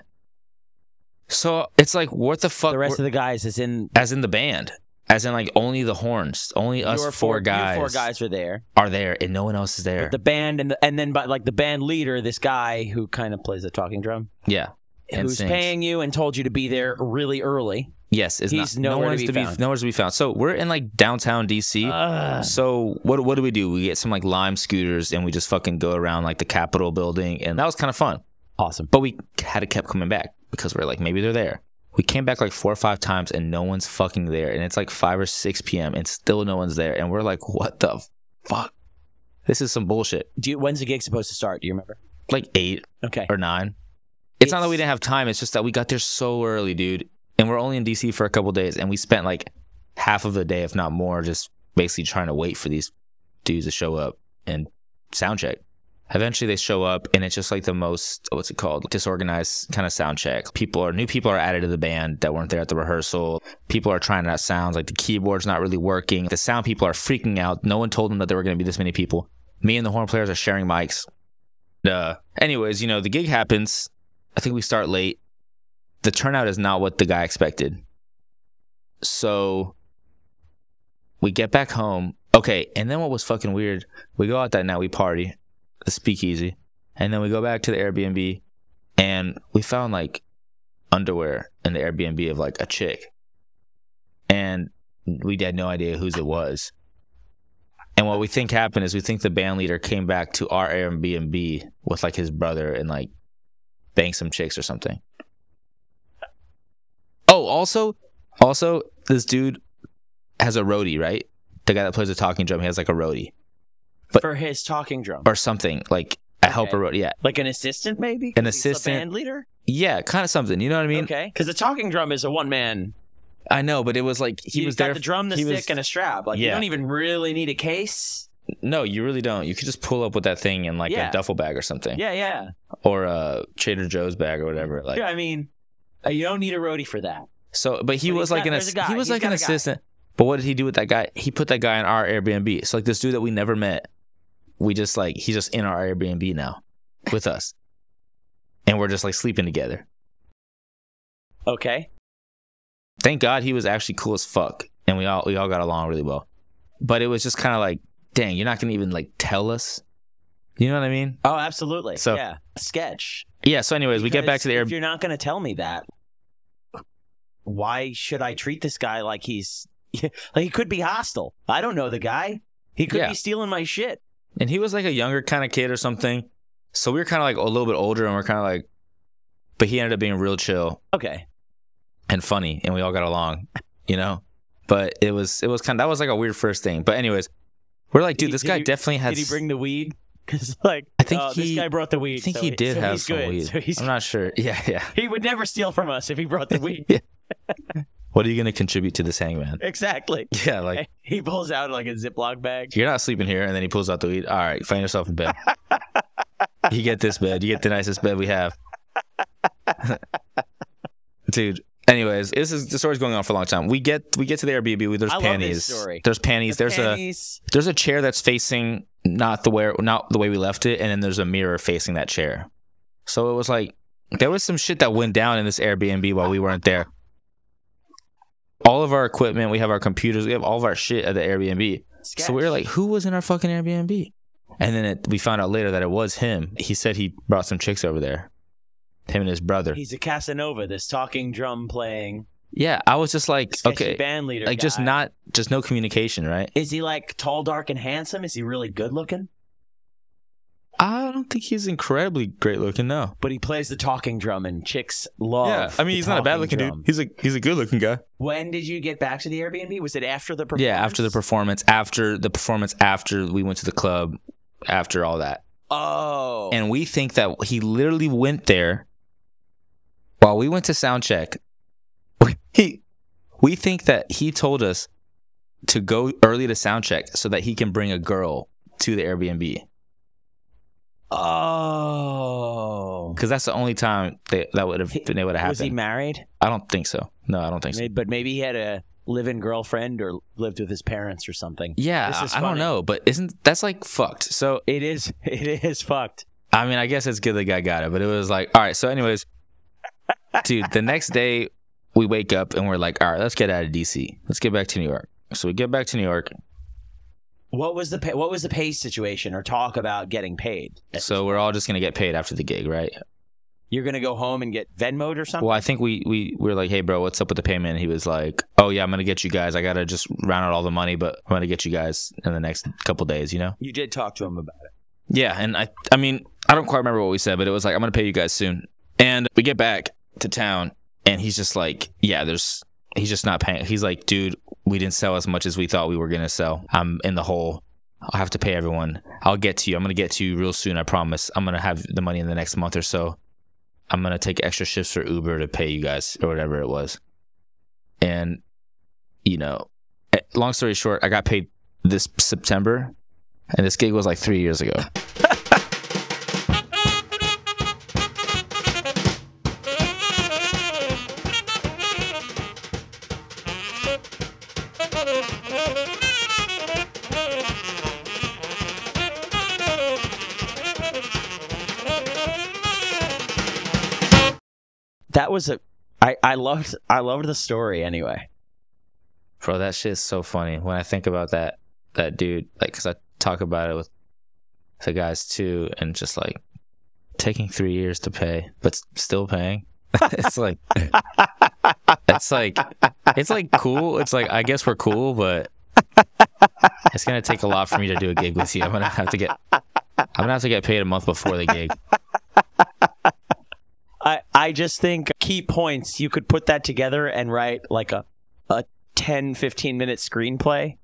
So it's like, what the fuck? the rest of the guys is in. as in the band, as in like only the horns, only us your four, guys, four guys are there. are there and no one else is there. But the band and the, and then by like the band leader, this guy who kind of plays the talking drum, yeah. Who's sings. paying you and told you to be there really early. Yes. Is He's not, nowhere to one's be to be, found. nowhere's to be found. So we're in like downtown DC. Ugh. So what what do we do? We get some like lime scooters and we just fucking go around like the Capitol building and that was kind of fun. awesome. But we had to kept coming back because we're like maybe they're there. We came back like four or five times and no one's fucking there and it's like five or six p.m. and still no one's there and we're like what the fuck? This is some bullshit. Do you, when's the gig supposed to start? Do you remember? Like eight Okay. or nine. It's, not that we didn't have time. It's just that we got there so early, dude. And we're only in DC for a couple days, and we spent like half of the day, if not more, just basically trying to wait for these dudes to show up and sound check. Eventually, they show up, and it's just like the most what's it called disorganized kind of sound check. People are new people are added to the band that weren't there at the rehearsal. People are trying out sounds like the keyboard's not really working. The sound people are freaking out. No one told them that there were going to be this many people. Me and the horn players are sharing mics. Uh, anyways, you know the gig happens. I think we start late. The turnout is not what the guy expected. So we get back home. Okay, and then what was fucking weird? We go out that night, we party, the speakeasy, and then we go back to the Airbnb and we found like underwear in the Airbnb of like a chick. And we had no idea whose it was. And what we think happened is we think the band leader came back to our Airbnb with like his brother and like bang some chicks or something. Oh, also, also, this dude has a roadie, right? The guy that plays the talking drum, he has like a roadie But- For his talking drum. or something, like a helper roadie. Yeah, Like an assistant, maybe? An he's assistant. band leader? yeah, kind of something. You know what I mean? okay. Because the talking drum is a one man. I know, but it was like he He was got there. the drum, the he stick, was- and a strap. Like you don't even really need a case. No, you really don't. You could just pull up with that thing in like Yeah. a duffel bag or something, Yeah, yeah. or a Trader Joe's bag or whatever. Like yeah, I mean, uh, you don't need a roadie for that. so, but he But was like got- an ass- he was He's like an got a guy. assistant. But what did he do with that guy? He put that guy in our Airbnb. So like this dude that we never met, we just like he's just in our Airbnb now with us, and we're just like sleeping together. Okay. Thank God he was actually cool as fuck, and we all we all got along really well. But it was just kind of like, dang, you're not gonna even like tell us. You know what I mean? Oh, absolutely. So- yeah, sketch. Yeah. So, anyways, we get back to the air. If you're not going to tell me that, why should I treat this guy like he's like he could be hostile? I don't know the guy. He could Yeah. be stealing my shit. and he was like a younger kind of kid or something. So we were kind of like a little bit older, and we're kind of like, but he ended up being real chill Okay. and funny, and we all got along, you know. But it was it was kind of that was like a weird first thing. But anyways, we're like, dude, this guy he- definitely has. Did he bring the weed? Because like I think oh, he- this guy brought the weed. I think so he did so have some good. weed. So I'm not sure. Yeah, yeah. he would never steal from us if he brought the weed. What are you gonna contribute to this hangman? exactly. Yeah, like He pulls out like a Ziploc bag. you're not sleeping here, and then he pulls out the weed. All right, find yourself in bed. you get this bed. You get the nicest bed we have, dude. Anyways, this is the story's going on for a long time. We get we get to the Airbnb. we- There's I panties. There's panties. The there's panties. a there's a chair that's facing not the way not the way we left it, and then there's a mirror facing that chair. So it was like there was some shit that went down in this Airbnb while we weren't there. All of our equipment, we have our computers, we have all of our shit at the Airbnb. So we were like, who was in our fucking Airbnb? And then it, we found out later that it was him. He said he brought some chicks over there. Him and his brother. he's a Casanova, this talking drum playing Yeah, I was just like, okay, band leader. like just not, just no communication, right? Is he like tall, dark, and handsome? Is he really good looking? I don't think he's incredibly great looking, no. But he plays the talking drum, and chicks love. yeah, I mean, he's not a bad looking drum. dude. He's a he's a good looking guy. When did you get back to the Airbnb? Was it after the performance? Yeah, after the performance, after the performance, after we went to the club, after all that. Oh, And we think that he literally went there while we went to sound check. He we think that he told us to go early to sound check so that he can bring a girl to the Airbnb Oh. because that's the only time they, that would have been able to Was he married? I don't think so. No, I don't think so. But maybe he had a live-in girlfriend or lived with his parents or something. Yeah, is I don't know, but isn't that's like fucked? So It is. It is fucked. I mean, I guess it's good the guy got it, but it was like, all right. So, anyways, dude, the next day we wake up and we're like, all right, let's get out of DC. Let's get back to New York. So we get back to New York. What was the pay, what was the pay situation or talk about getting paid? So we're all just gonna get paid after the gig, right? you're gonna go home and get Venmoed or something. Well, I think we we we were like, hey, bro, what's up with the payment? And he was like, oh yeah, I'm gonna get you guys. I gotta just round out all the money, but I'm gonna get you guys in the next couple days. You know? You did talk to him about it. Yeah, and I I mean, I don't quite remember what we said, but it was like I'm gonna pay you guys soon. And we get back to town and he's just like, Yeah, there's he's just not paying he's like, dude, we didn't sell as much as we thought we were gonna sell. I'm in the hole. I'll have to pay everyone. I'll get to you. I'm gonna get to you real soon, I promise. I'm gonna have the money in the next month or so. I'm gonna take extra shifts for Uber to pay you guys or whatever it was. And you know, eh, long story short, I got paid this September and this gig was like three years ago. That was a. I I loved I loved the story anyway. Bro, that shit is so funny when I think about that that dude. Like, cause I talk about it with the guys too, and just like taking three years to pay, but still paying. it's like it's like it's like cool. It's like I guess we're cool, but it's gonna take a lot for me to do a gig with you. I'm gonna have to get I'm gonna have to get paid a month before the gig. I just think key points you could put that together and write like a a 10 15 minute screenplay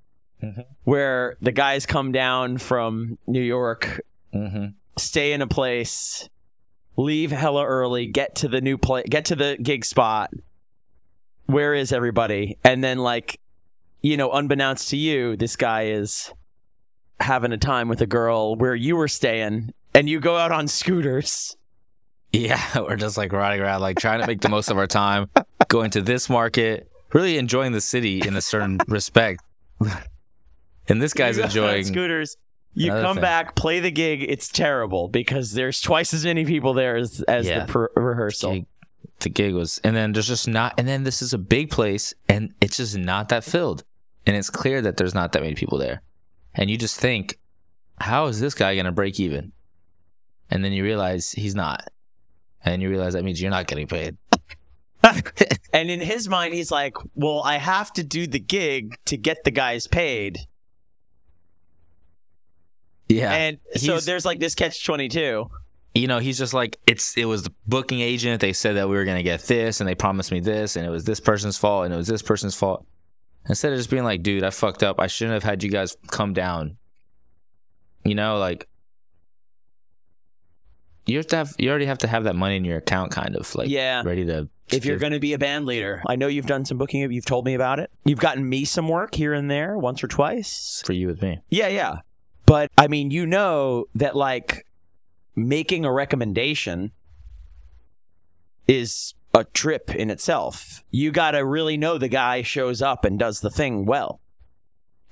Mhm. where the guys come down from New York, Mm-hmm. stay in a place, leave hella early, get to the new place, get to the gig spot. Where is everybody? And then like you know, unbeknownst to you, this guy is having a time with a girl where you were staying and you go out on scooters. Yeah, we're just like riding around, like trying to make the most of our time, going to this market, really enjoying the city in a certain respect. And this guy's enjoying. scooters. You come thing. back, play the gig. It's terrible because there's twice as many people there as, as Yeah. the per- rehearsal. Gig, the gig was, and then there's just not, and then this is a big place, and it's just not that filled, and it's clear that there's not that many people there, and you just think, how is this guy gonna break even? And then you realize he's not, and you realize that means you're not getting paid. And in his mind, he's like, "Well, I have to do the gig to get the guys paid." Yeah, and so there's like this catch twenty two. you know, he's just like, it's it was the booking agent. They said that we were gonna get this, and they promised me this, and it was this person's fault, and it was this person's fault. Instead of just being like, dude, I fucked up. I shouldn't have had you guys come down. You know, like you have to have you already have to have that money in your account, kind of like Yeah. ready to. If you're going to be a band leader, I know you've done some booking. You've told me about it. You've gotten me some work here and there, once or twice. for you with me, Yeah, yeah. But I mean, you know that like making a recommendation is a trip in itself. You got to really know the guy shows up and does the thing well.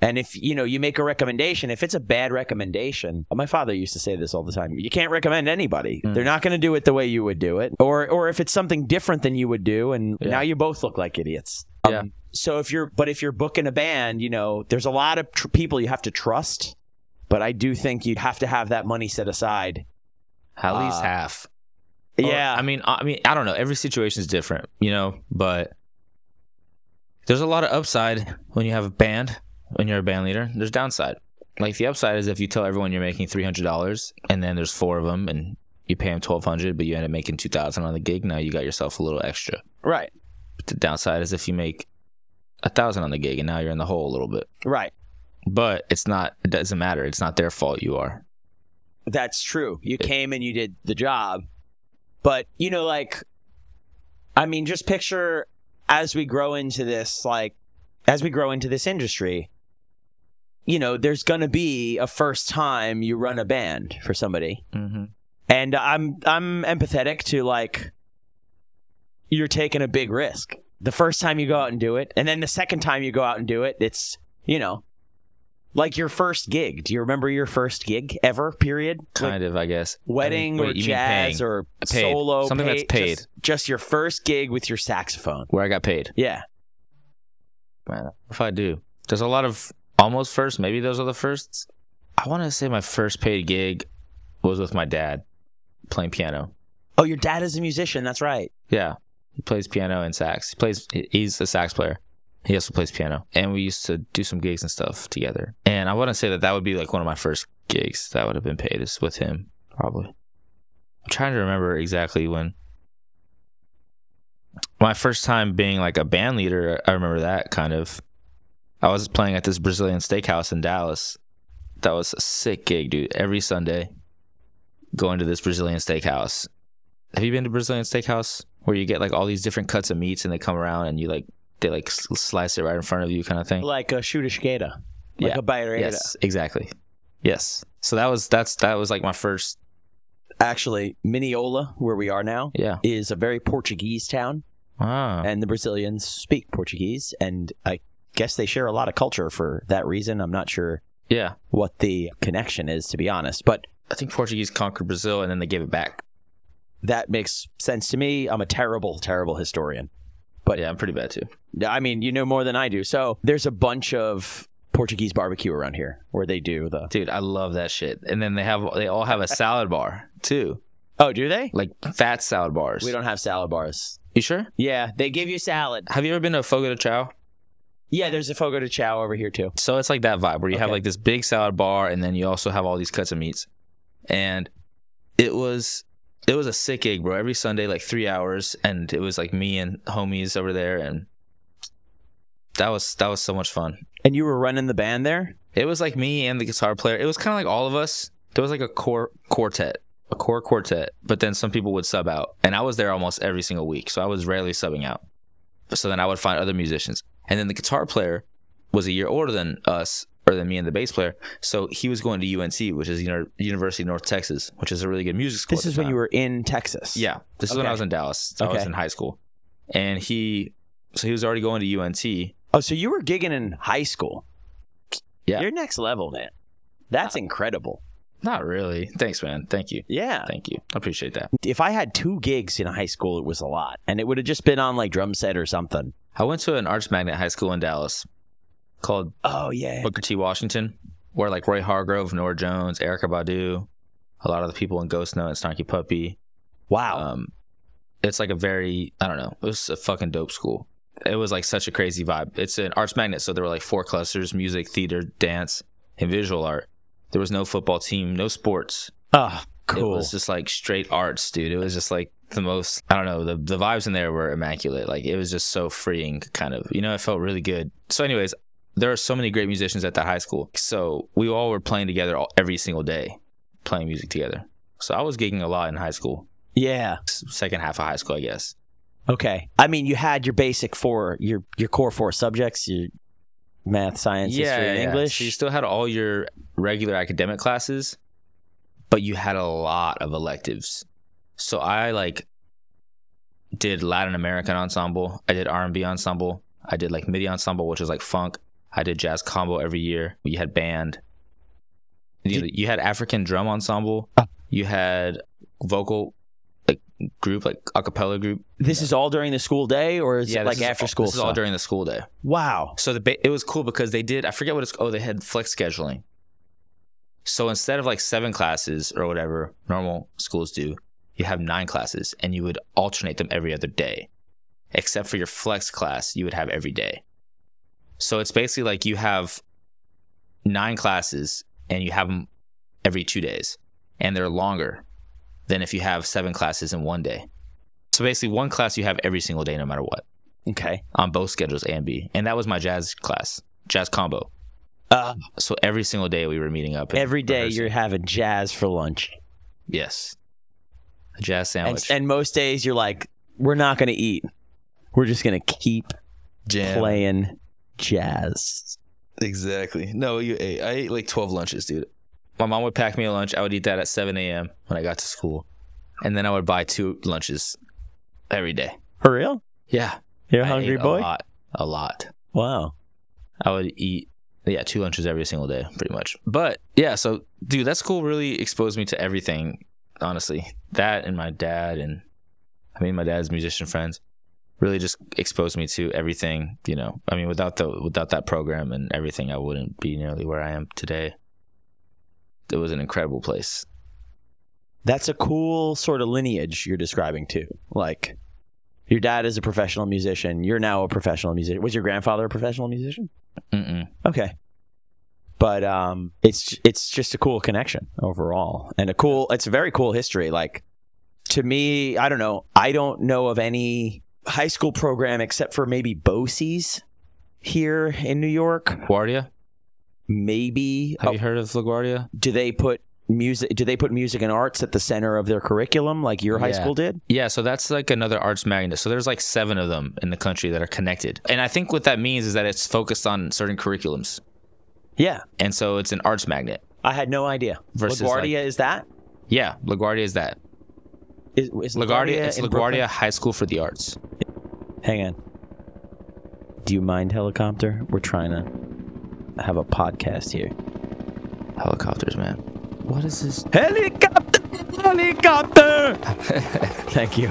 And if you know you make a recommendation, if it's a bad recommendation, my father used to say this all the time. You can't recommend anybody. Mm. They're not going to do it the way you would do it, or or if it's something different than you would do, and Yeah. now you both look like idiots. Yeah. Um, so if you're, but if you're booking a band, you know, there's a lot of tr- people you have to trust. But I do think you'd have to have that money set aside. at least Uh, half. Or, yeah, I mean, I mean, I don't know. Every situation is different, you know, but there's a lot of upside when you have a band, when you're a band leader. There's downside. Like the upside is if you tell everyone you're making three hundred dollars, and then there's four of them, and you pay them twelve hundred, but you end up making two thousand on the gig. Now you got yourself a little extra. right, But the downside is if you make a thousand on the gig, and now you're in the hole a little bit. right. But it's not. It doesn't matter. It's not their fault. You are. That's true. You came and you did the job. But, you know, like, I mean, just picture as we grow into this, like, as we grow into this industry, you know, there's gonna be a first time you run a band for somebody, Mm-hmm. and I'm I'm empathetic to like, you're taking a big risk. The first time you go out and do it, and then the second time you go out and do it, it's you know, like your first gig. Do you remember your first gig ever? Period. Like, Kind of, I guess. wedding I mean, or wait, mean jazz or Paid. solo Something that's paid. Just, just your first gig with your saxophone. Where I got paid. Yeah. Man, if I do, there's a lot of almost first. Maybe those are the firsts. I want to say my first paid gig was with my dad playing piano. Oh, your dad is a musician. That's right. Yeah, he plays piano and sax. He plays. He's a sax player. He also plays piano, and we used to do some gigs and stuff together. And I want to say that that would be like one of my first gigs that would have been paid is with him, probably. I'm trying to remember exactly when. My first time being like a band leader, I remember that kind of. I was playing at this Brazilian steakhouse in Dallas. That was a sick gig, dude. Every Sunday, going to this Brazilian steakhouse. Have you been to Brazilian steakhouse where you get like all these different cuts of meats and they come around and you like they like slice it right in front of you, kind of thing? Like a shooter like Yeah. a biter. Yes, exactly. Yes. So that was that's that was like my first. Actually, Mineola, where we are now, Yeah. is a very Portuguese town, Ah. and the Brazilians speak Portuguese, and I guess they share a lot of culture for that reason. I'm not sure Yeah. what the connection is, to be honest, but I think Portuguese conquered Brazil and then they gave it back. that makes sense to me. I'm a terrible, terrible historian. But yeah, I'm pretty bad too. I mean, you know more than I do. So there's a bunch of Portuguese barbecue around here where they do the. Dude, I love that shit. And then they have they all have a salad bar too, Oh, do they? like fat salad bars. We don't have salad bars. You sure? Yeah, they give you salad. Have you ever been to Fogo de Chao? Yeah, there's a fogo de chao over here too. So it's like that vibe where you have Okay. like this big salad bar and then you also have all these cuts of meats. And it was it was a sick gig, bro. Every Sunday, like three hours, and it was like me and homies over there and that was that was so much fun. And you were running the band there? It was like me and the guitar player. It was kind of like all of us. There was like a core quartet, a core quartet, but then some people would sub out. And I was there almost every single week. So I was rarely subbing out. So then I would find other musicians. And then the guitar player was a year older than us or than me and the bass player. So he was going to UNT, which is University of North Texas, which is a really good music school. This is when you were in Texas. Yeah, this is when I was in Dallas. I was in high school. And he, so he was already going to UNT. Oh, so you were gigging in high school? Yeah. You're next level, man. That's uh, incredible. Not really. Thanks, man. Thank you. Yeah. Thank you. I appreciate that. If I had two gigs in high school, it was a lot, and it would have just been on like drum set or something. I went to an arts magnet high school in Dallas called Oh yeah. Booker T. Washington, where like Roy Hargrove, Norah Jones, Erykah Badu, a lot of the people in Ghost Note and Snarky Puppy. Wow. Um, it's like a very, I don't know, it was a fucking dope school. It was like such a crazy vibe. It's an arts magnet, so there were like four clusters music, theater, dance, and visual art. There was no football team, no sports. oh, cool. It was just like straight arts, dude. It was just like the most, I don't know, the, the vibes in there were immaculate. Like it was just so freeing, kind of. You know, it felt really good. So, anyways, there are so many great musicians at that high school. So we all were playing together all, every single day, playing music together. So I was gigging a lot in high school, yeah. Second half of high school, I guess. Okay. I mean, you had your basic four, your your core four subjects, your math, science, history, and English. So you still had all your regular academic classes, but you had a lot of electives. So I like did Latin American ensemble. I did R and B ensemble. I did like MIDI ensemble, which is like funk. I did jazz combo every year. You had band. You, you had African drum ensemble. Ah. You had vocal like group, like a cappella group. this is all during the school day, or is it like after all- school This is all during the school day. wow. So the ba- it was cool because they did I forget what it's oh they had flex scheduling. So instead of like seven classes or whatever normal schools do, you have nine classes and you would alternate them every other day. Except for your flex class, you would have every day. So it's basically like you have nine classes and you have them every two days, and they're longer than if you have seven classes in one day. So basically, one class you have every single day, no matter what Okay. on both schedules A and B. And that was my jazz class, jazz combo. Uh, So every single day we were meeting up. every day rehearsing. you're having jazz for lunch, yes, a jazz sandwich. and most days you're like, we're not going to eat. We're just gonna keep Jam. playing jazz. Exactly. No, you ate. I ate like 12 lunches, dude. My mom would pack me a lunch. I would eat that at 7 a.m. when I got to school. And then I would buy two lunches every day. For real? Yeah. You're a I hungry ate boy? A lot. A lot. Wow. I would eat, yeah, two lunches every single day, pretty much. But yeah, so dude, that school really exposed me to everything, honestly. That and my dad, and I mean, my dad's musician friends really just exposed me to everything, you know. I mean, without the without that program and everything, I wouldn't be nearly where I am today. It was an incredible place. That's a cool sort of lineage you're describing too. Like your dad is a professional musician. You're now a professional musician. Was your grandfather a professional musician? Mm-mm. Okay. But um it's it's just a cool connection overall. And a cool it's a very cool history. Like to me, I don't know. I don't know of any high school program except for maybe BOCES here in New York. LaGuardia? Maybe Have Oh, you heard of LaGuardia? do they put music do they put music and arts at the center of their curriculum like your high Yeah. school did? Yeah, so that's like another arts magnet. So there's like seven of them in the country that are connected. And I think what that means is that it's focused on certain curriculums. Yeah. And so it's an arts magnet. I had no idea. Versus, LaGuardia is that? Yeah, LaGuardia is that. Is, is LaGuardia, it's LaGuardia Brooklyn? High School for the Arts. Hang on. Do you mind helicopter? We're trying to have a podcast here. Helicopters, man. What is this? Helicopter! Helicopter! Thank you.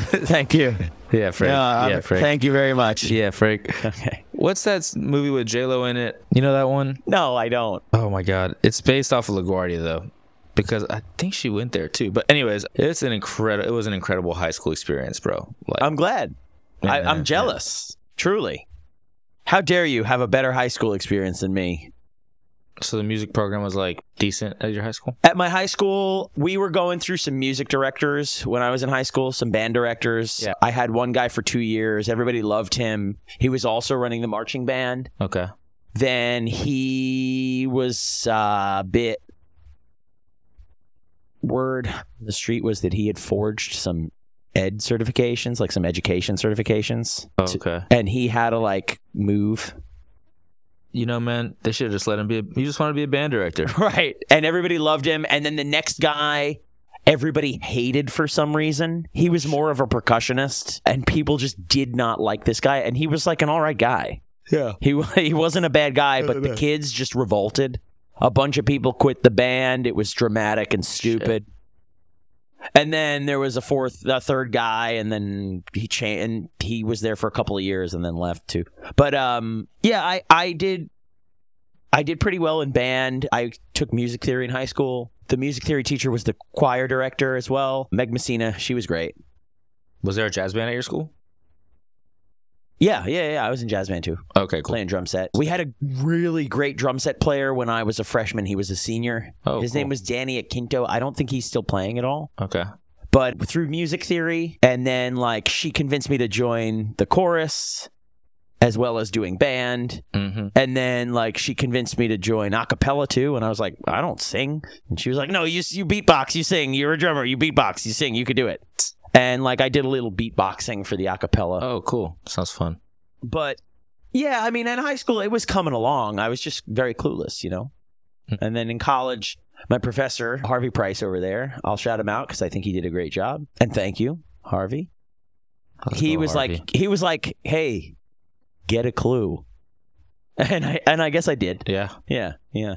Thank you. Yeah, Frank. Yeah, yeah, I'm- Frank. Thank you very much. yeah, Frank. Okay. What's that s- movie with J Lo in it? You know that one? No, I don't. Oh my God, it's based off of LaGuardia though, because I think she went there too. But anyways, it's an incredible. It was an incredible high school experience, bro. Like, I'm glad. I, Yeah, I'm yeah. jealous. Truly. How dare you have a better high school experience than me? so the music program was like decent at your high school. At my high school, we were going through some music directors when I was in high school, some band directors. Yeah. I had one guy for two years. Everybody loved him. He was also running the marching band. Okay. Then he was uh, a bit. Word on the street was that he had forged some ed certifications, like some education certifications. Oh, to- okay. and he had to like move You know, man, they should have just let him be. A, you just want to be a band director. Right. And everybody loved him. And then the next guy, everybody hated for some reason. He was more of a percussionist, and people just did not like this guy. And he was like an all right guy. Yeah. He he wasn't a bad guy, but the kids just revolted. A bunch of people quit the band. It was dramatic and stupid. And then there was a fourth, a third guy, and then he changed, and he was there for a couple of years, and then left too. But um, yeah, I I did, I did pretty well in band. I took music theory in high school. The music theory teacher was the choir director as well, Meg Messina. She was great. Was there a jazz band at your school? Yeah, yeah, yeah. I was in jazz band too. Okay, cool. playing drum set. We had a really great drum set player when I was a freshman. He was a senior. Oh, His cool. name was Danny Akinto. I don't think he's still playing at all. Okay. But through music theory, and then like she convinced me to join the chorus as well as doing band. Mm-hmm. And then like she convinced me to join a cappella too. And I was like, I don't sing. And she was like, No, you you beatbox, you sing. You're a drummer. You beatbox, you sing. You could do it. And like I did a little beatboxing for the acapella. Oh, cool. Sounds fun. but yeah, I mean, in high school, it was coming along. I was just very clueless, you know. Hmm. And then in college, my professor Harvey Price over there, I'll shout him out because I think he did a great job. And thank you, Harvey. Let's he was Harvey. like, he was like, hey, get a clue. And I and I guess I did. yeah, Yeah, yeah,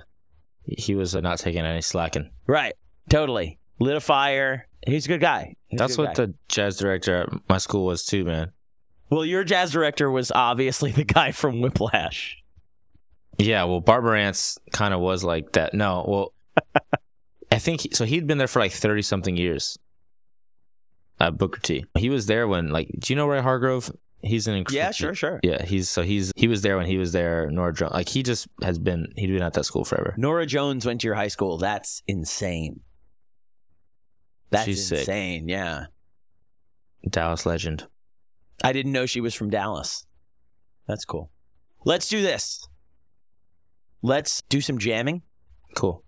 he was uh, not taking any slacking. right, totally. Lit a fire. He's a good guy. He's That's good what guy. the jazz director at my school was too, man. well, your jazz director was obviously the guy from Whiplash. Yeah, well, Bart Marantz kind of was like that. No, well, I think he, so. He'd been there for like thirty something years. At Booker T, he was there when like. Do you know Roy Hargrove? He's an incre- Yeah, sure, sure. Yeah, he's so he's he was there when he was there. Norah Jones, like he just has been he'd been at that school forever. Nora Jones went to your high school. That's insane. That's She's sick. insane. Yeah. Dallas legend. I didn't know she was from Dallas. That's cool. Let's do this. Let's do some jamming. Cool.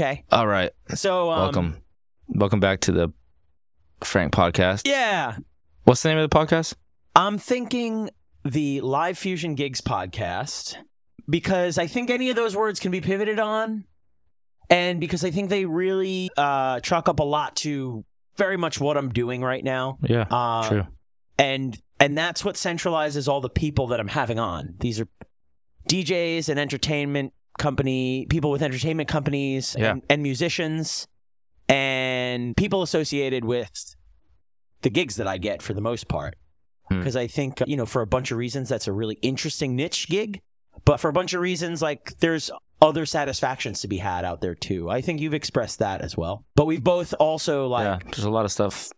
Okay. All right. So, um, Welcome. Welcome back to the Frank podcast. Yeah. What's the name of the podcast? I'm thinking the Live Fusion Gigs podcast because I think any of those words can be pivoted on. And because I think they really uh, chalk up a lot to very much what I'm doing right now. Yeah. Uh, True. and and that's what centralizes all the people that I'm having on. These are DJs and entertainment company people with entertainment companies Yeah. and, and musicians and people associated with the gigs that I get for the most part. Hmm. Because I think you know for a bunch of reasons that's a really interesting niche gig, but for a bunch of reasons like there's other satisfactions to be had out there too. I think you've expressed that as well. But we've both also like yeah. There's a lot of stuff.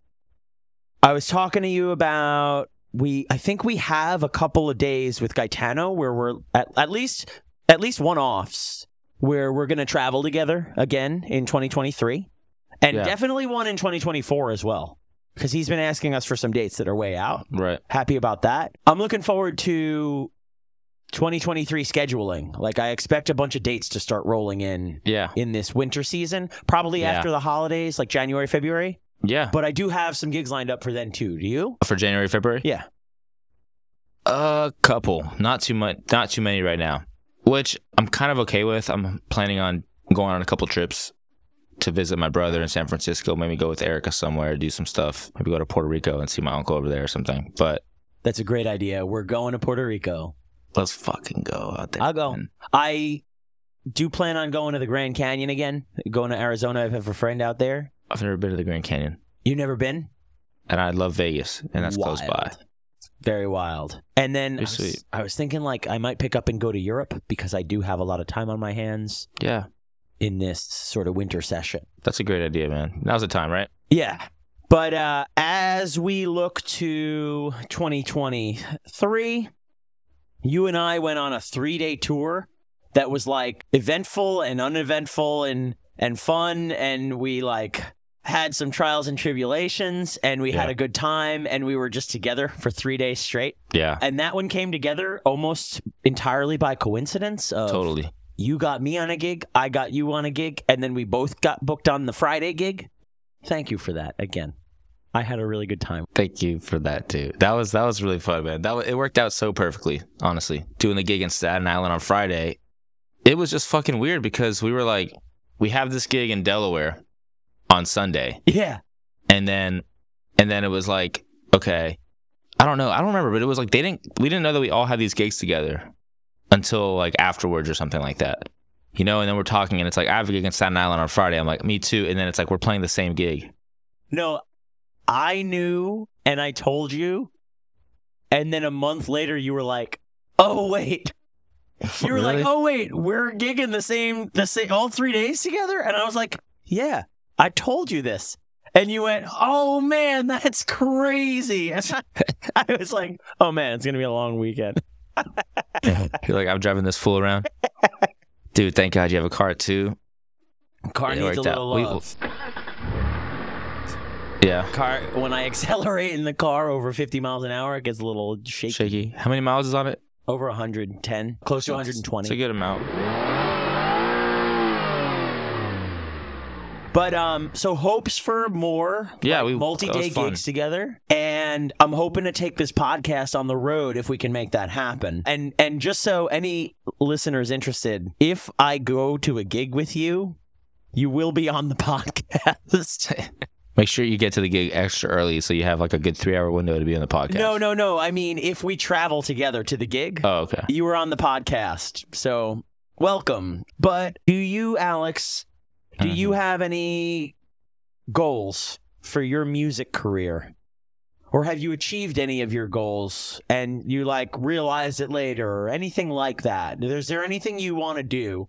I was talking to you about we I think we have a couple of days with Gaetano where we're at, at least at least one offs where we're going to travel together again in 2023 and Yeah. definitely one in 2024 as well because he's been asking us for some dates that are way out. Right. Happy about that. I'm looking forward to 2023 scheduling. Like I expect a bunch of dates to start rolling in Yeah. in this winter season, probably Yeah. after the holidays like January, February. Yeah. But I do have some gigs lined up for then too. Do you? For January, February? Yeah. A couple. Not too much. Not too many right now. Which I'm kind of okay with. I'm planning on going on a couple trips to visit my brother in San Francisco. Maybe go with Erica somewhere, do some stuff. Maybe go to Puerto Rico and see my uncle over there or something. But That's a great idea. We're going to Puerto Rico. let's fucking go out there. I'll go. man. I do plan on going to the Grand Canyon again. Going to Arizona. I have a friend out there. I've never been to the Grand Canyon, You've never been? and I love Vegas, and that's close by. Very wild. And then I was. I was thinking like I might pick up and go to Europe because I do have a lot of time on my hands Yeah, in this sort of winter session. that's a great idea, man. Now's the time, right? Yeah. But uh, as we look to 2023, you and I went on a three day tour that was like eventful and uneventful and, and fun. And we like had some trials and tribulations and we had a good time and we were just together for three days straight. Yeah, And that one came together almost entirely by coincidence. Of totally. You got me on a gig, I got you on a gig, and then we both got booked on the Friday gig. Thank you for that again. I had a really good time. Thank you for that too. That was that was really fun, man. That was, it worked out so perfectly, honestly. Doing the gig in Staten Island on Friday, it was just fucking weird because we were like, we have this gig in Delaware on Sunday, Yeah. and then and then it was like, okay, I don't know, I don't remember, but it was like they didn't we didn't know that we all had these gigs together until like afterwards or something like that. You know, and then we're talking, and it's like I have a gig in Staten Island on Friday. I'm like, me too. And then it's like we're playing the same gig. No, I knew and I told you. And then a month later, you were like, oh, wait. You were like, oh, wait, we're gigging the same, the same, all three days together? And I was like, yeah, I told you this. And you went, oh, man, that's crazy. I was like, oh, man, it's going to be a long weekend. You're like, I'm driving this fool around. Dude, thank God you have a car too. Car It needs a worked out. little We- love. Yeah. car when I accelerate in the car over 50 miles an hour, it gets a little shaky. Shaky. How many miles is on it? Over 110, close to 120. It's a good amount. But um, so hopes for more. Yeah, like, we- multi-day that was fun. gigs together, and I'm hoping to take this podcast on the road if we can make that happen. And and just so any listeners interested, if I go to a gig with you, you will be on the podcast. Make sure you get to the gig extra early so you have like a good three hour window to be on the podcast. no, no, no. I mean, if we travel together to the gig, Oh, okay. you were on the podcast, so welcome. But do you, Alex? Do Mm-hmm. you have any goals for your music career? Or have you achieved any of your goals and you like realized it later or anything like that? Is there anything you want to do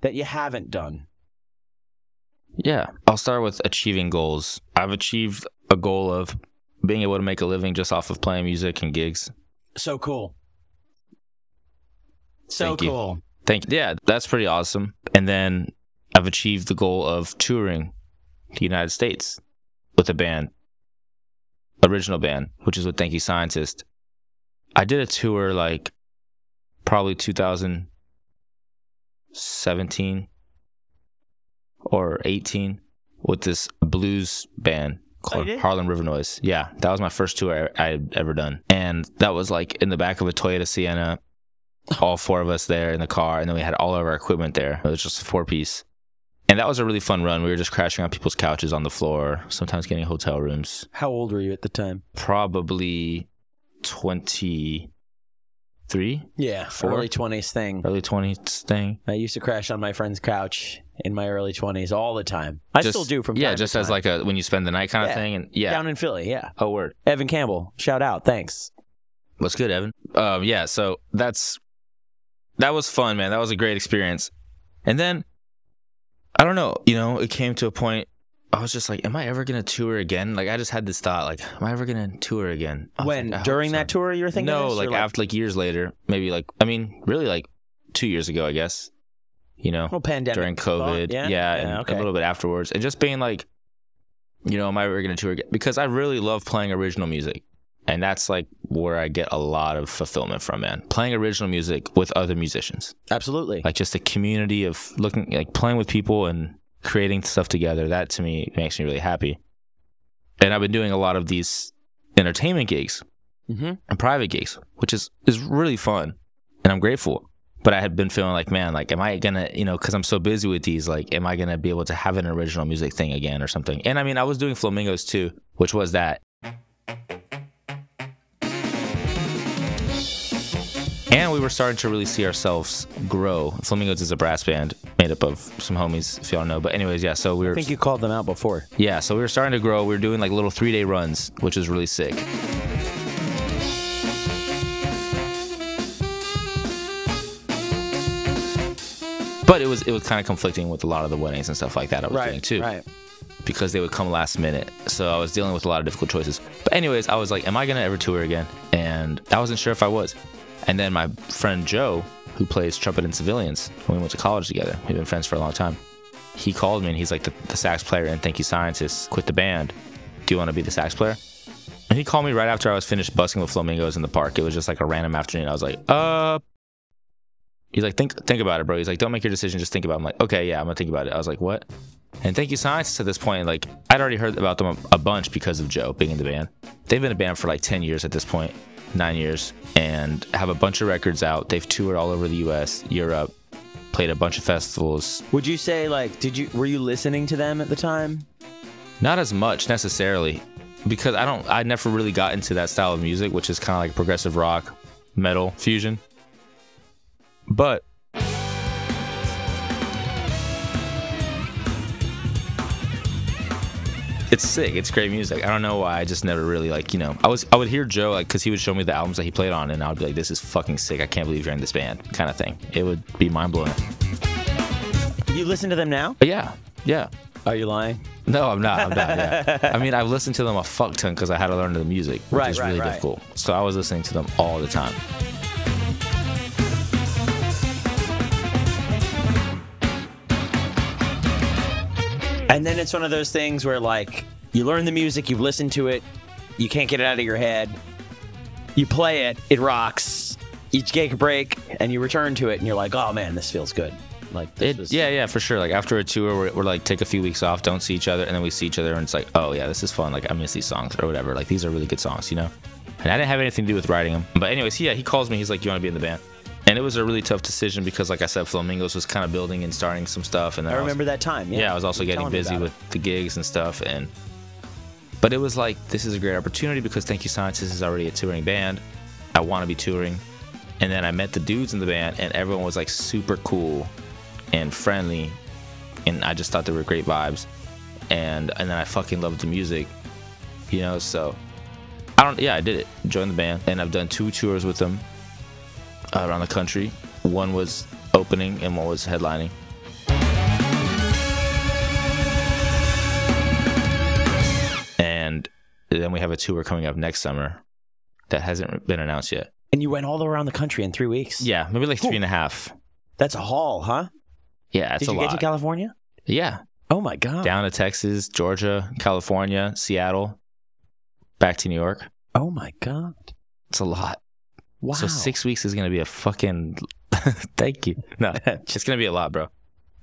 that you haven't done? Yeah. I'll start with achieving goals. I've achieved a goal of being able to make a living just off of playing music and gigs. So cool. So Thank you. cool. Thank you. Yeah, that's pretty awesome. And then I've achieved the goal of touring the United States with a band, original band, which is with Thank You Scientist. I did a tour like probably 2017 or 18 with this blues band oh, called did? Harlem River Noise. Yeah, that was my first tour I I had ever done. And that was like in the back of a Toyota Sienna all four of us there in the car, and then we had all of our equipment there. It was just a four piece. And that was a really fun run. We were just crashing on people's couches on the floor, sometimes getting hotel rooms. How old were you at the time? Probably 23, Yeah, Four? early 20s thing. early 20s thing. I used to crash on my friend's couch in my early 20s all the time. I Just- still do from Yeah, just as like a when you spend the night kind of thing. And yeah. down in Philly, yeah. oh, word. Evan Campbell, shout out, thanks. What's good, Evan? Um, yeah, so that's that was fun, man. That was a great experience. And then I don't know, you know, it came to a point I was just like, am I ever gonna tour again? Like I just had this thought, like, am I ever gonna tour again? When like, during so. that tour you were thinking No, this, or like, after like years later, maybe like I mean, really like two years ago, I guess. You know, well, pandemic during thought, COVID, yeah, yeah, and okay. a little bit afterwards, and just being like, you know, am I ever gonna tour again? Because I really love playing original music, and that's like where I get a lot of fulfillment from, man. Playing original music with other musicians, Absolutely. like just a community of looking, like playing with people and creating stuff together. That to me makes me really happy. And I've been doing a lot of these entertainment gigs hmm and private gigs, which is is really fun, and I'm grateful. But I had been feeling like, man, like, am I gonna, you know, because I'm so busy with these, like, am I gonna be able to have an original music thing again or something? And I mean, I was doing flamingos too, which was that. And we were starting to really see ourselves grow. Flamingos is a brass band made up of some homies, if y'all know. But anyways, yeah. So we were, I think you called them out before. yeah. So we were starting to grow. We were doing like little three day runs, which was really sick. But it was it was kind of conflicting with a lot of the weddings and stuff like that I was doing too Right. because they would come last minute. So I was dealing with a lot of difficult choices. But anyways, I was like, am I gonna ever tour again? And I wasn't sure if I was. And then my friend Joe, who plays trumpet in civilians, when we went to college together, we've been friends for a long time. He called me and he's like, the, the sax player in Thank You Scientists quit the band. Do you want to be the sax player? And he called me right after I was finished busking with flamingos in the park. It was just like a random afternoon. I was like, uh. He's like, think think about it, bro. He's like, don't make your decision, just think about it. I'm like, okay, yeah, I'm gonna think about it. I was like, what? And Thank You Scientists at this point, like, I'd already heard about them a bunch because of Joe being in the band. They've been a band for like 10 years at this point, nine years, and have a bunch of records out. They've toured all over the US, Europe, played a bunch of festivals. Would you say like did you were you listening to them at the time? Not as much necessarily, because I don't, I never really got into that style of music, which is kind of like progressive rock, metal fusion. But it's sick. It's great music. I don't know why. I just never really like, you know, I was, I would hear Joe like, cause he would show me the albums that he played on, and I would be like, this is fucking sick. I can't believe you're in this band, kind of thing. It would be mind blowing. You listen to them now? But yeah, yeah. Are you lying? No, I'm not. I'm not. Yeah. I mean, I've listened to them a fuck ton because I had to learn the music, which Right, is right, really right. difficult. So I was listening to them all the time. And then it's one of those things where like you learn the music, you've listened to it, you can't get it out of your head. You play it, it rocks. You take a break and you return to it and you're like, "Oh man, this feels good." Like, It, was, yeah, yeah, for sure. Like after a tour, we're, we're like take a few weeks off, don't see each other, and then we see each other, and it's like, oh yeah, this is fun. Like I miss these songs or whatever. Like these are really good songs, you know. And I didn't have anything to do with writing them. But anyways, yeah, he calls me. He's like, you want to be in the band? And it was a really tough decision because, like I said, Flamingos was kind of building and starting some stuff, and I was- remember that time. Yeah, yeah, I was also getting busy with the gigs and stuff, and but it was like this is a great opportunity because Thank You Scientist is already a touring band. I want to be touring, and then I met the dudes in the band, and everyone was like super cool and friendly, and I just thought they were great vibes, and and then I fucking loved the music, you know. So I don't, yeah, I did it. Joined the band, and I've done two tours with them uh, around the country. One was opening, and one was headlining. and then we have a tour coming up next summer that hasn't been announced yet. And you went all around the country in three weeks. Yeah, maybe like three and a half. that's a haul, huh? Yeah, it's Did a you lot. get to California? yeah, Oh my god. down to Texas, Georgia, California, Seattle, back to New York. Oh my god. It's a lot. Wow. So six weeks is gonna be a fucking. Thank you. No, it's gonna be a lot, bro.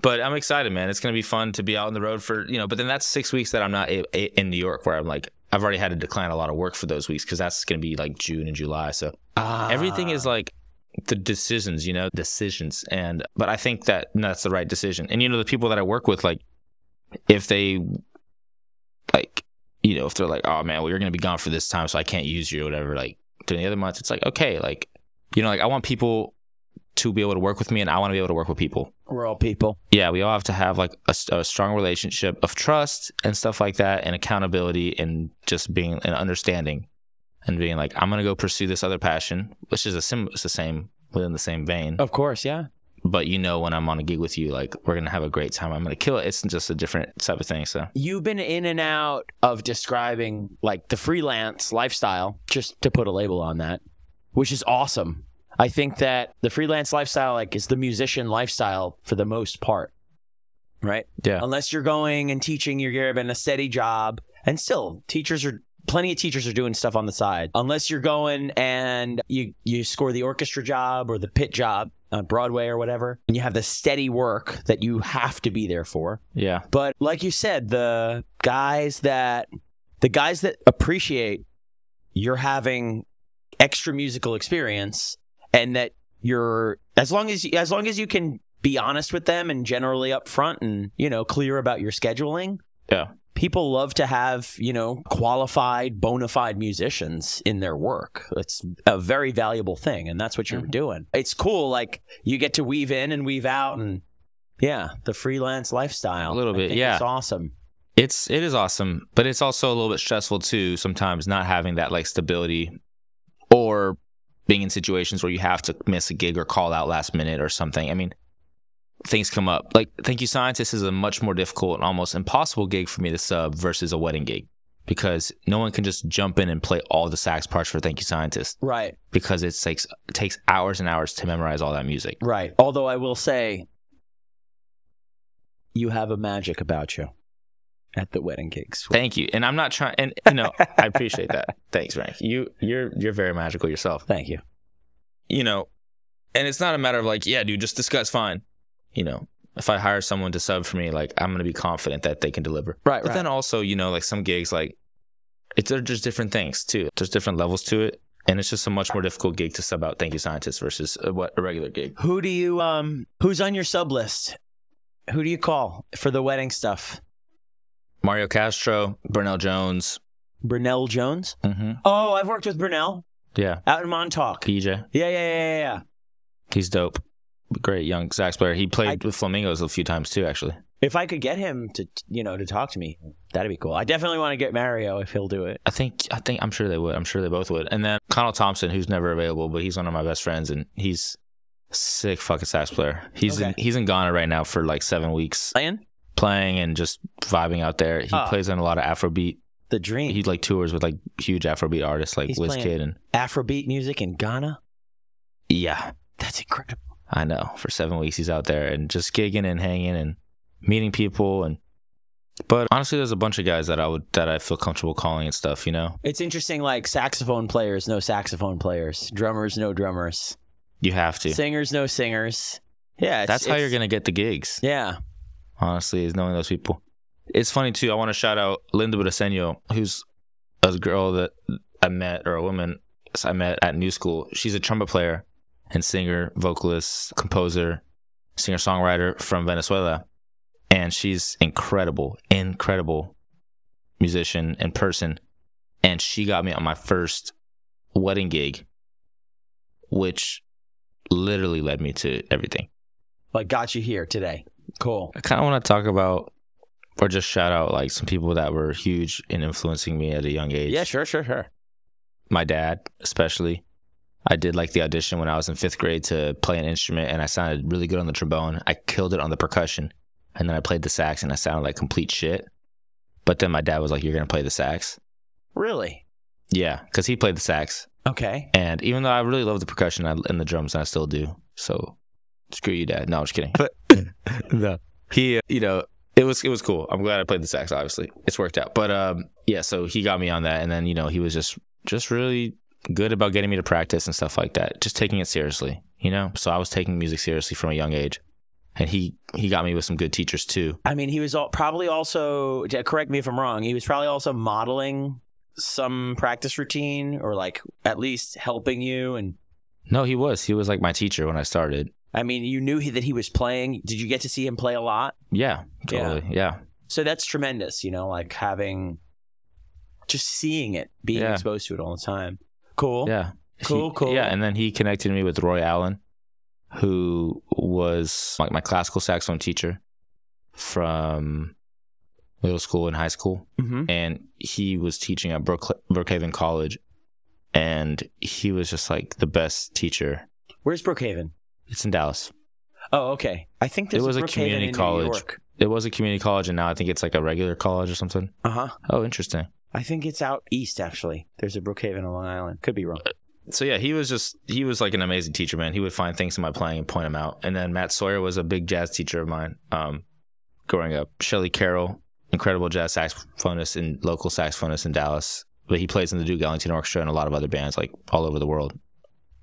But I'm excited, man. It's gonna be fun to be out on the road for you know. But then that's six weeks that I'm not a, a, in New York, where I'm like I've already had to decline a lot of work for those weeks because that's gonna be like June and July. So Ah. everything is like the decisions, you know, decisions. And but I think that that's the right decision. And you know, the people that I work with, like, if they like, you know, if they're like, oh man, well you're gonna be gone for this time, so I can't use you or whatever. Like during the other months, it's like okay, like you know, like I want people to be able to work with me, and I want to be able to work with people. We're all people. Yeah, we all have to have like a, a strong relationship of trust and stuff like that, and accountability, and just being an understanding, and being like, I'm gonna go pursue this other passion, which is a sim, it's the same within the same vein. Of course, yeah. But you know, when I'm on a gig with you, like we're gonna have a great time. I'm gonna kill it. It's just a different type of thing. So You've been in and out of describing like the freelance lifestyle, just to put a label on that, which is awesome. I think that the freelance lifestyle like is the musician lifestyle for the most part. Right? yeah, Unless you're going and teaching, you're given a steady job. And still, teachers are plenty of teachers are doing stuff on the side. Unless you're going and you you score the orchestra job or the pit job on Broadway or whatever, and you have the steady work that you have to be there for. yeah, But like you said, the guys that the guys that appreciate you're having extra musical experience and that you're as long as as long as you can be honest with them and generally upfront and you know clear about your scheduling. Yeah. People love to have, you know, qualified, bona fide musicians in their work. It's a very valuable thing, and that's what you're Mhm. doing. It's cool. Like you get to weave in and weave out, and yeah, the freelance lifestyle. A little bit, yeah. It's awesome. it's it is awesome, but it's also a little bit stressful too. Sometimes not having that like stability, or being in situations where you have to miss a gig or call out last minute or something. I mean, things come up. Like Thank You Scientist is a much more difficult and almost impossible gig for me to sub versus a wedding gig because no one can just jump in and play all the sax parts for Thank You Scientist Right, because it takes it takes hours and hours to memorize all that music. right. Although I will say, you have a magic about you at the wedding gigs. Thank you. And I'm not trying and you know, I appreciate that. Thanks, Frank. You you're you're very magical yourself. Thank you. You know, and it's not a matter of like, yeah, dude, just discuss fine. You know, if I hire someone to sub for me, like I'm gonna be confident that they can deliver. Right, But then also, you know, like some gigs, like it's they're just different things too. There's different levels to it, and it's just a much more difficult gig to sub out. Thank you, scientists versus a, what a regular gig. Who do you um? Who's on your sub list? Who do you call for the wedding stuff? Mario Castro, Burnell Jones. Brunel Jones. Mm-hmm. Oh, I've worked with Brunel Yeah, out in Montauk. PJ. Yeah, yeah, yeah, yeah, yeah. He's dope. Great young sax player. He played I- with Flamingos a few times too, actually. If I could get him to, you know, to talk to me, that'd be cool. I definitely want to get Mario if he'll do it. I think I think I'm sure they would. I'm sure they both would. And then Connell Thompson, who's never available, but he's one of my best friends, and he's sick fucking sax player. He's in he's in Ghana right now for like seven weeks, Playing playing and just vibing out there. He Ah. plays on a lot of Afrobeat. the dream. He like tours with like huge Afrobeat artists like He's Wizkid and Afrobeat music in Ghana. yeah, That's incredible. I know. For seven weeks, he's out there and just gigging and hanging and meeting people and. But honestly, there's a bunch of guys that I would that I feel comfortable calling and stuff. You know, It's interesting. Like saxophone players, no saxophone players. Drummers, no drummers. you have to. Singers, no singers. Yeah, That's how you're gonna get the gigs. Yeah, honestly, is knowing those people. It's funny too. I want to shout out Linda Briceño, who's a girl that I met or a woman I met at New School. She's a trumpet player and singer, vocalist, composer, singer songwriter from Venezuela, and she's incredible, incredible musician in person. And she got me on my first wedding gig, which literally led me to everything. like got you here today. Cool. I kind of want to talk about or just shout out like some people that were huge in influencing me at a young age. Yeah, sure, sure, sure. My dad, especially. I did like the audition when I was in fifth grade to play an instrument and I sounded really good on the trombone. I killed it on the percussion. And then I played the sax and I sounded like complete shit. But then my dad was like, You're going to play the sax? Really? Yeah, because he played the sax. Okay. And even though I really love the percussion and the drums, and I still do. So screw you, dad. No, I'm just kidding. But no, he, uh, you know, it was it was cool. I'm glad I played the sax. Obviously, it's worked out. But um, yeah, so he got me on that, and then you know he was just just really good about getting me to practice and stuff like that. Just taking it seriously, you know. So I was taking music seriously from a young age, and he he got me with some good teachers too. I mean, he was all, probably also, correct me if I'm wrong, he was probably also modeling some practice routine or like at least helping you. And No, he was he was like my teacher when I started. I mean, you knew he, that he was playing. Did you get to see him play a lot? Yeah, Yeah. totally. Yeah, So that's tremendous, you know, like having just seeing it, being Yeah. exposed to it all the time. Cool. Yeah. Cool, He- cool. Yeah, and then he connected me with Roy Allen, who was like my classical saxophone teacher from middle school and high school. hmm And he was teaching at Brook- Brookhaven College. And he was just like the best teacher. Where's Brookhaven? It's in Dallas. Oh, okay. I think It was a Brookhaven community college. It was a community college, and now I think it's like a regular college or something. Uh huh. Oh, interesting. I think it's out east, actually. There's a Brookhaven on Long Island. Could be wrong. so yeah, he was just he was like an amazing teacher, man. He would find things in my playing and point them out. And then Matt Sawyer was a big jazz teacher of mine, um, growing up. Shelley Carroll, incredible jazz saxophonist and local saxophonist in Dallas, but he plays in the Duke Ellington Orchestra and a lot of other bands like all over the world.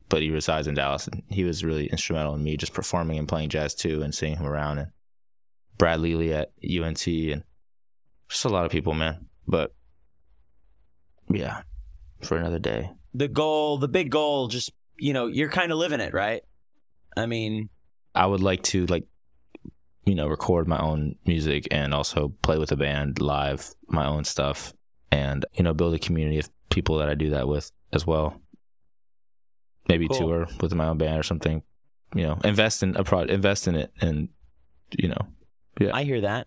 But he resides in Dallas, and he was really instrumental in me just performing and playing jazz too, and seeing him around. And Brad Leali at UNT, and just a lot of people, man. But yeah, for another day. The goal, the big goal, just, you know, you're kind of living it, right? I mean, I would like to like you know record my own music and also play with a band live my own stuff and you know build a community of people that I do that with as well. Maybe Cool. tour with my own band or something. You know, invest in a product, invest in it and you know. Yeah. I hear that.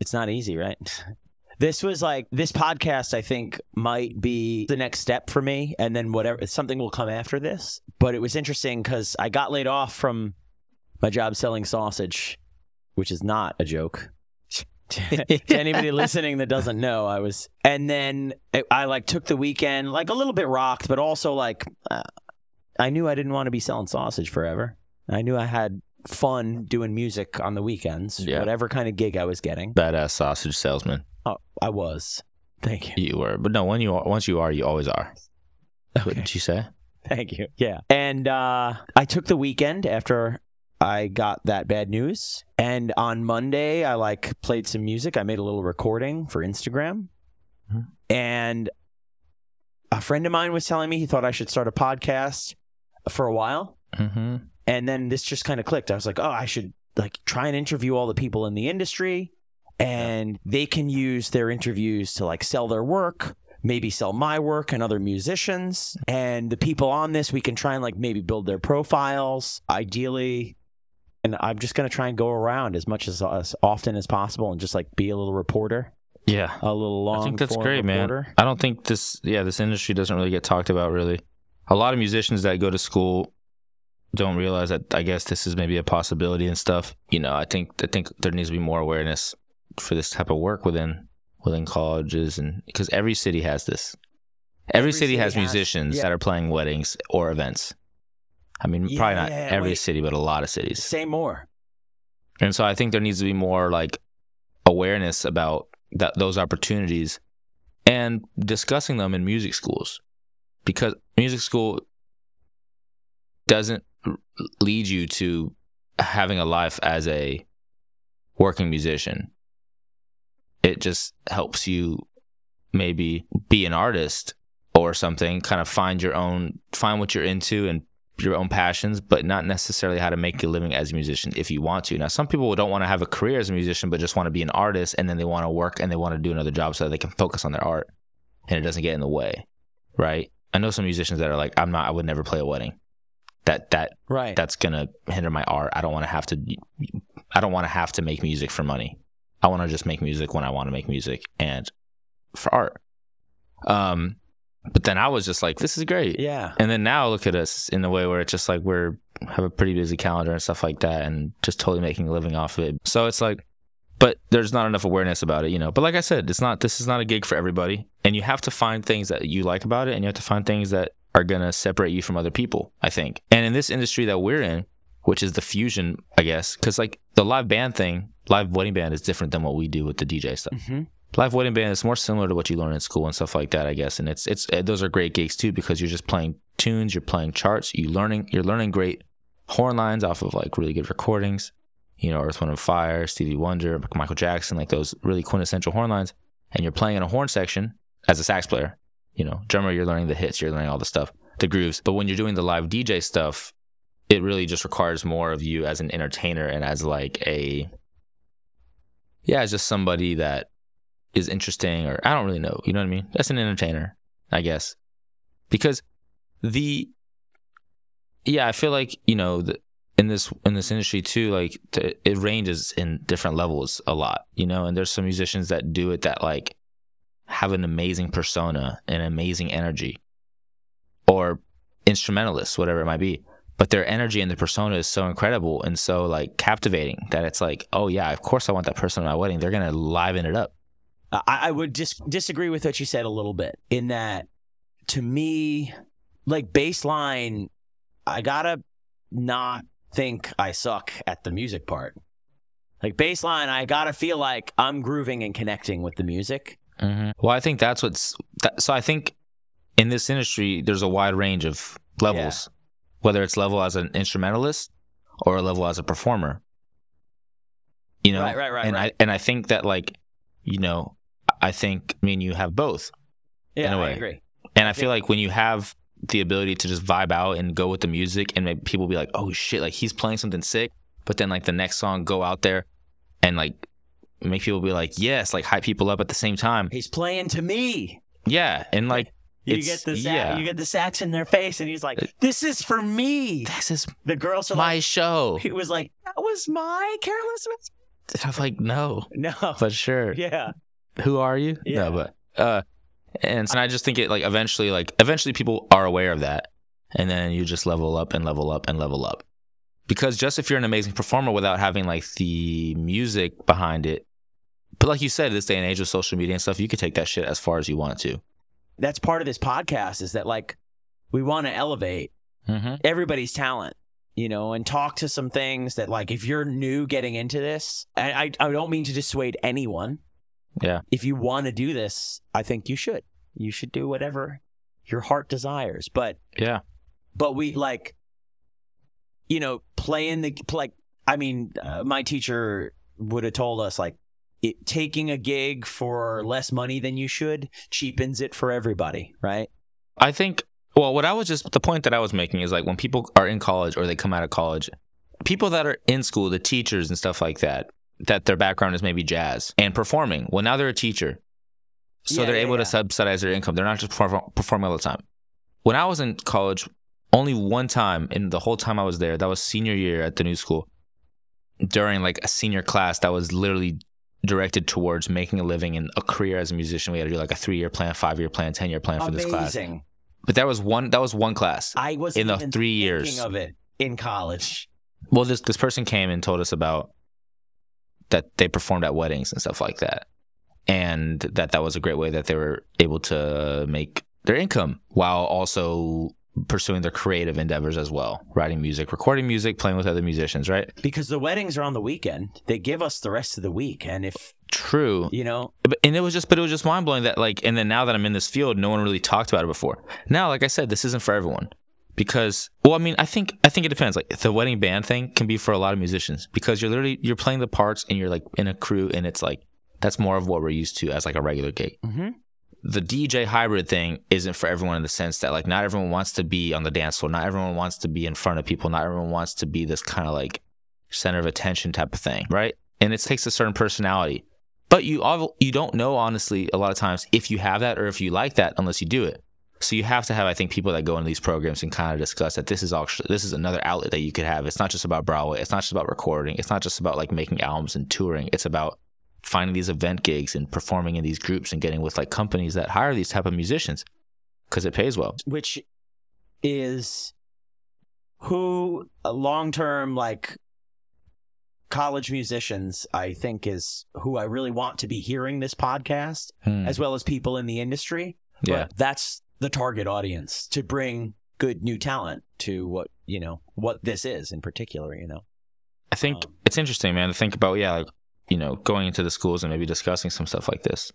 It's not easy, right? This was like this podcast. I think might be the next step for me, and then whatever something will come after this. But it was interesting because I got laid off from my job selling sausage, which is not a joke. to anybody listening that doesn't know, I was, and then it, I like took the weekend, like a little bit rocked, but also like uh, I knew I didn't want to be selling sausage forever. I knew I had fun doing music on the weekends, Yeah. whatever kind of gig I was getting. Badass sausage salesman. Oh, I was. Thank you. You were. But no, when you are once you are, you always are. What Okay. did you say? Thank you. Yeah. And uh, I took the weekend after I got that bad news. And on Monday, I like played some music. I made a little recording for Instagram. Mhm. And a friend of mine was telling me he thought I should start a podcast for a while. Mm-hmm. And then this just kind of clicked. I was like, oh, I should like try and interview all the people in the industry and they can use their interviews to like sell their work, maybe sell my work and other musicians. And the people on this, we can try and like maybe build their profiles ideally. And I'm just going to try and go around as much as, as often as possible and just like be a little reporter, Yeah. a little long. I think that's great, reporter. man. I don't think this, yeah, this industry doesn't really get talked about really. A lot of musicians that go to school don't realize that. I guess this is maybe a possibility and stuff. You know, I think I think there needs to be more awareness for this type of work within within colleges and because every city has this. Every, Every city, city has has- musicians yeah. that are playing weddings or events. I mean, Yeah, probably not yeah, every wait. city, but a lot of cities. Say more. And so I think there needs to be more like awareness about that those opportunities and discussing them in music schools because music school doesn't lead you to having a life as a working musician. It just helps you maybe be an artist or something, kind of find your own, find what you're into and your own passions, but not necessarily how to make a living as a musician if you want to. Now, some people don't want to have a career as a musician, but just want to be an artist and then they want to work and they want to do another job so that they can focus on their art and it doesn't get in the way, right? I know some musicians that are like, I'm not, I would never play a wedding. That, that, Right. that's gonna hinder my art. I don't want to have to. I don't want to have to make music for money. I want to just make music when I want to make music and for art. Um, but then I was just like, this is great. yeah. And then now look at us in the way where it's just like we're have a pretty busy calendar and stuff like that, and just totally making a living off of it. So it's like, but there's not enough awareness about it, you know. But like I said, it's not. This is not a gig for everybody, and you have to find things that you like about it, and you have to find things that are gonna separate you from other people. I think, and in this industry that we're in, which is the fusion, I guess, because like the live band thing, live wedding band is different than what we do with the DJ stuff hmm live wedding band is more similar to what you learn in school and stuff like that, I guess. And it's it's uh, those are great gigs too because you're just playing tunes, you're playing charts, you learning you're learning great horn lines off of like really good recordings. You know, Earth, Wind and Fire, Stevie Wonder, Michael Jackson, like those really quintessential horn lines. And you're playing in a horn section as a sax player. You know, drummer, you're learning the hits, you're learning all the stuff, the grooves. But when you're doing the live DJ stuff, it really just requires more of you as an entertainer and as like a yeah, as just somebody that is interesting or I don't really know. You know what I mean? That's an entertainer, I guess. Because the yeah, I feel like, you know, the, in this in this industry too, like t- it ranges in different levels a lot, you know, and there's some musicians that do it that like have an amazing persona and amazing energy or instrumentalists, whatever it might be. But their energy and their persona is so incredible and so like captivating that it's like, oh yeah, of course I want that person at my wedding. They're gonna liven it up. I, I would dis- disagree with what you said a little bit in that to me, like baseline, I gotta not think I suck at the music part. Like baseline, I gotta feel like I'm grooving and connecting with the music. Mm-hmm. Well, I think that's what's. That, so I think in this industry, there's a wide range of levels, whether it's level as an instrumentalist or a level as a performer. You know, Right, right, right, and right. I and I think that like, you know, I think I mean you have both, Yeah, In a I way. agree. and I feel like when you have the ability to just vibe out and go with the music, and maybe people be like, oh shit, like he's playing something sick, but then like the next song go out there and like make people be like, yes, like hype people up at the same time. He's playing to me. Yeah, and like You It's- get the sa- yeah. you get the sax in their face, and he's like, "This is for me." this is The girls are my like, show. he was like, "That was my careless mistake." And I'm like, no, No, but sure. yeah, Who are you? Yeah. No, but uh, and, and I just think it like eventually, like eventually, people are aware of that, and then you just level up and level up and level up. Because just if you're an amazing performer without having like the music behind it, but like you said, this day and age with social media and stuff, you could take that shit as far as you want to. That's part of this podcast. Is that like we want to elevate Mm-hmm. everybody's talent, you know, and talk to some things that like if you're new getting into this, and I I don't mean to dissuade anyone. Yeah. If you want to do this, I think you should. You should do whatever your heart desires. But Yeah. but we like you know playing the like i mean uh, my teacher would have told us like it, taking a gig for less money than you should cheapens it for everybody right I think. Well, what I was just the point that I was making is like when people are in college or they come out of college, people that are in school, the teachers and stuff like that, that their background is maybe jazz and performing. Well, now they're a teacher, so Yeah, they're yeah, able yeah. to subsidize their income. They're not just perform, performing all the time. When I was in college, only one time in the whole time I was there, that was senior year at the new school, during like a senior class that was literally directed towards making a living and a career as a musician. We had to do like a three year plan, five year plan, ten year plan for this class. But that was one. That was one class. i was In the three years. of it in college Well, this this person came and told us about that they performed at weddings and stuff like that, and that that was a great way that they were able to make their income while also pursuing their creative endeavors as well, writing music, recording music, playing with other musicians. Right? because the weddings are on the weekend they give us the rest of the week and if True. you know and it was just, but it was just mind blowing that like, and then now that I'm in this field, no one really talked about it before. Now, like I said, this isn't for everyone. because well i mean i think i think it depends like the wedding band thing can be for a lot of musicians because you're literally you're playing the parts and you're like in a crew and it's like that's more of what we're used to as like a regular gig Mm-hmm. The dj hybrid thing isn't for everyone in the sense that like not everyone wants to be on the dance floor not everyone wants to be in front of people not everyone wants to be this kind of like center of attention type of thing right and it takes a certain personality but you all you don't know honestly a lot of times if you have that or if you like that unless you do it so you have to have, I think, people that go into these programs and kind of discuss that this is actually this is another outlet that you could have. It's not just about Broadway. It's not just about recording. It's not just about like making albums and touring. It's about finding these event gigs and performing in these groups and getting with like companies that hire these type of musicians because it pays well. Which is who long term like college musicians, I think, is who I really want to be hearing this podcast, Hmm. as well as people in the industry. Yeah. But that's the target audience to bring good new talent to what you know what this is in particular. You know. I think Um, it's interesting, man, to think about, yeah, like, you know, going into the schools and maybe discussing some stuff like this.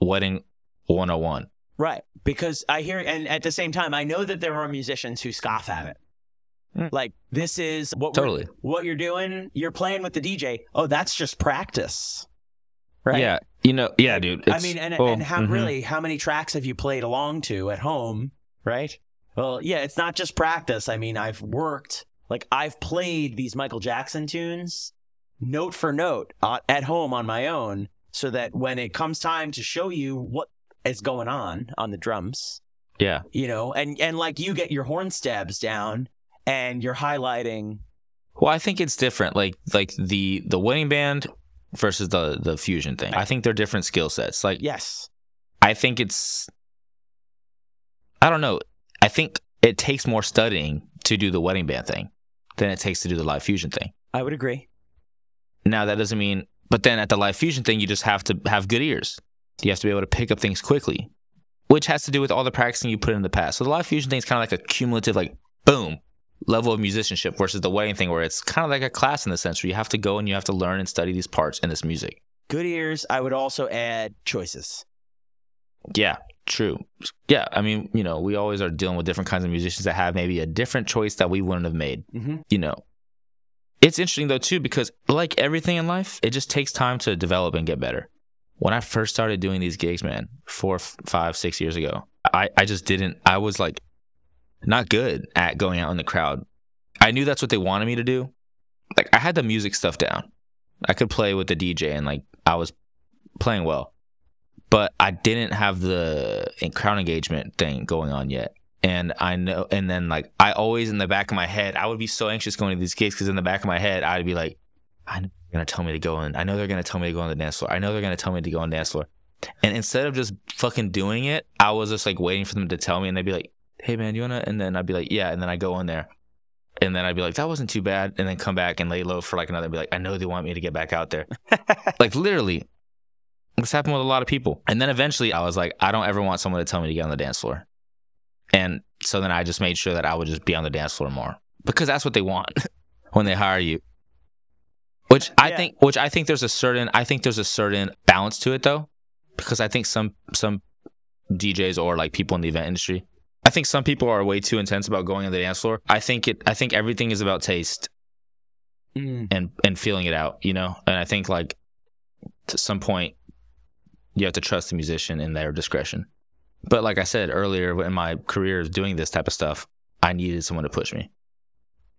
Wedding 101. Right. Because I hear, and at the same time, I know that there are musicians who scoff at it. Mm. Like, this is what Totally. what you're doing. You're playing with the DJ. Oh, that's just practice. Right. Yeah. You know, yeah, dude. I mean, and, well, and how mhm. really, how many tracks have you played along to at home? Right. Well, yeah, it's not just practice. I mean, I've worked, like, I've played these Michael Jackson tunes note for note uh, at home on my own so that when it comes time to show you what is going on on the drums, Yeah. you know, and, and like you get your horn stabs down and you're highlighting. Well, I think it's different. Like like the the wedding band versus the the fusion thing. I think they're different skill sets. Like Yes. I think it's I don't know. I think it takes more studying to do the wedding band thing than it takes to do the live fusion thing. I would agree. Now that doesn't mean but then at the live fusion thing you just have to have good ears. You have to be able to pick up things quickly, which has to do with all the practicing you put in the past. So the live fusion thing is kind of like a cumulative like boom level of musicianship versus the wedding thing where it's kind of like a class in the sense where you have to go and you have to learn and study these parts in this music. Good ears. I would also add choices. Yeah, true. Yeah, I mean, you know, we always are dealing with different kinds of musicians that have maybe a different choice that we wouldn't have made. Mm-hmm. You know, it's interesting though too because like everything in life, it just takes time to develop and get better. When I first started doing these gigs, man, four, five, six years ago, I I just didn't. I was like not good at going out in the crowd. I knew that's what they wanted me to do. Like I had the music stuff down. I could play with the DJ and like I was playing well but I didn't have the eh, crowd engagement thing going on yet. And I know, and then like I always in the back of my head, I would be so anxious going to these gigs because in the back of my head, I'd be like, I know they're gonna tell me to go in. I know they're gonna tell me to go on the dance floor. I know they're gonna tell me to go on the dance floor. And instead of just fucking doing it, I was just like waiting for them to tell me, and they'd be like, "Hey man, you wanna?" And then I'd be like, "Yeah," and then I go in there, and then I'd be like, "That wasn't too bad," and then come back and lay low for like another. Be like, "I know they want me to get back out there." like literally, this happened with a lot of people. And then eventually I was like, I don't ever want someone to tell me to get on the dance floor. And so then I just made sure that I would just be on the dance floor more because that's what they want when they hire you. Which I Yeah. think which I think there's a certain I think there's a certain balance to it though because I think some some DJs or like people in the event industry I think some people are way too intense about going on the dance floor. I think it I think everything is about taste Mm. and and feeling it out, you know. And I think like to some point you have to trust the musician in their discretion. But like I said earlier in my career of doing this type of stuff, I needed someone to push me.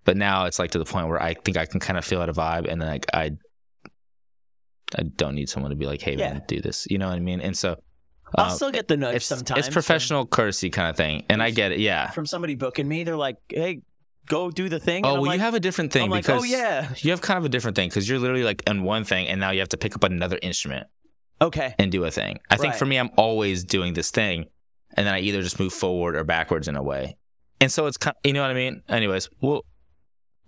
But now it's like to the point where I think I can kind of feel out a vibe and then like I I don't need someone to be like, "Hey Yeah. man, do this." You know what I mean? And so I'll uh, still get the nudge it's sometimes. it's professional courtesy kind of thing, and I get it. Yeah. From, from somebody booking me, they're like, "Hey, go do the thing." Oh, And I'm well, like, you have a different thing I'm like, because "Oh yeah, you have kind of a different thing because you're literally like in one thing, and now you have to pick up another instrument okay." and do a thing. I think for me, I'm always doing this thing, and then I either just move forward or backwards in a way. And so it's kind, you know what I mean. Anyways, we'll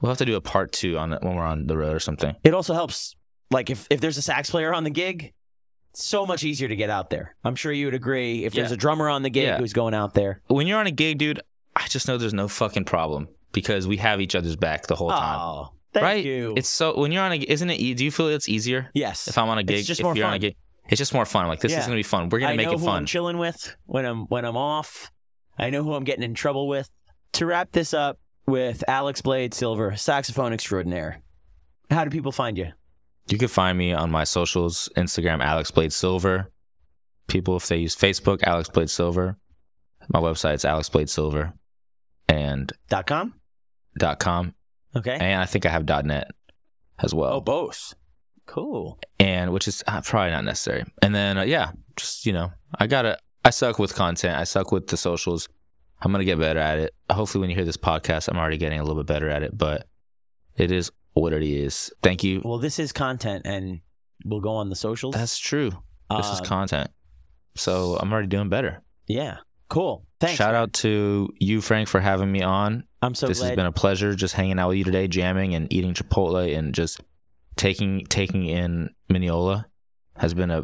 we'll have to do a part two on it when we're on the road or something. It also helps, like if if there's a sax player on the gig, it's so much easier to get out there. I'm sure you would agree. If there's a drummer on the gig Yeah. who's going out there, When you're on a gig, dude, I just know there's no fucking problem because we have each other's back the whole time. oh, thank right? you. It's so when you're on a, isn't it? Do you feel it's easier yes. if I'm on a gig? just if more you're on a gig, it's just more fun. Like this Yeah. is gonna be fun. We're gonna I make know it who I'm chilling with when I'm when I'm off. I know who I'm getting in trouble with. to wrap this up with Alex Blade Silver, saxophone extraordinaire. How do people find you? You can find me on my socials Instagram, Alex Blade Silver. People, if they use Facebook, Alex Blade Silver. My website's Alex Blade Silver and Dot com? dot .com. Okay. And I think I have dot .net as well. oh, both. Cool. and which is uh, probably not necessary. And then uh, yeah, just you know, I gotta. I suck with content. I suck with the socials. I'm gonna get better at it. Hopefully, when you hear this podcast, I'm already getting a little bit better at it. But it is what it is. Thank you. Well, this is content and we'll go on the socials. That's true. This is Um, content. So I'm already doing better. Yeah. Cool. Thanks. Shout out to you, Frank, for having me on. I'm so this glad. has been a pleasure just hanging out with you today, jamming and eating Chipotle and just taking taking in Mineola has been a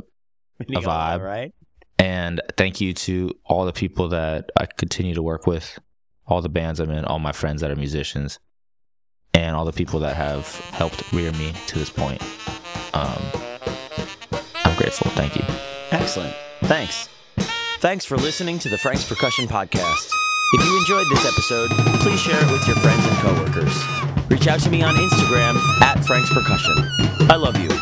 Mineola, vibe. right? And thank you to all the people that I continue to work with, all the bands I'm in, all my friends that are musicians, and all the people that have helped rear me to this point. Um, I'm grateful. Thank you. Excellent. Thanks. Thanks for listening to the Frank's Percussion Podcast. If you enjoyed this episode, please share it with your friends and coworkers. Reach out to me on Instagram at Frank's Percussion. I love you.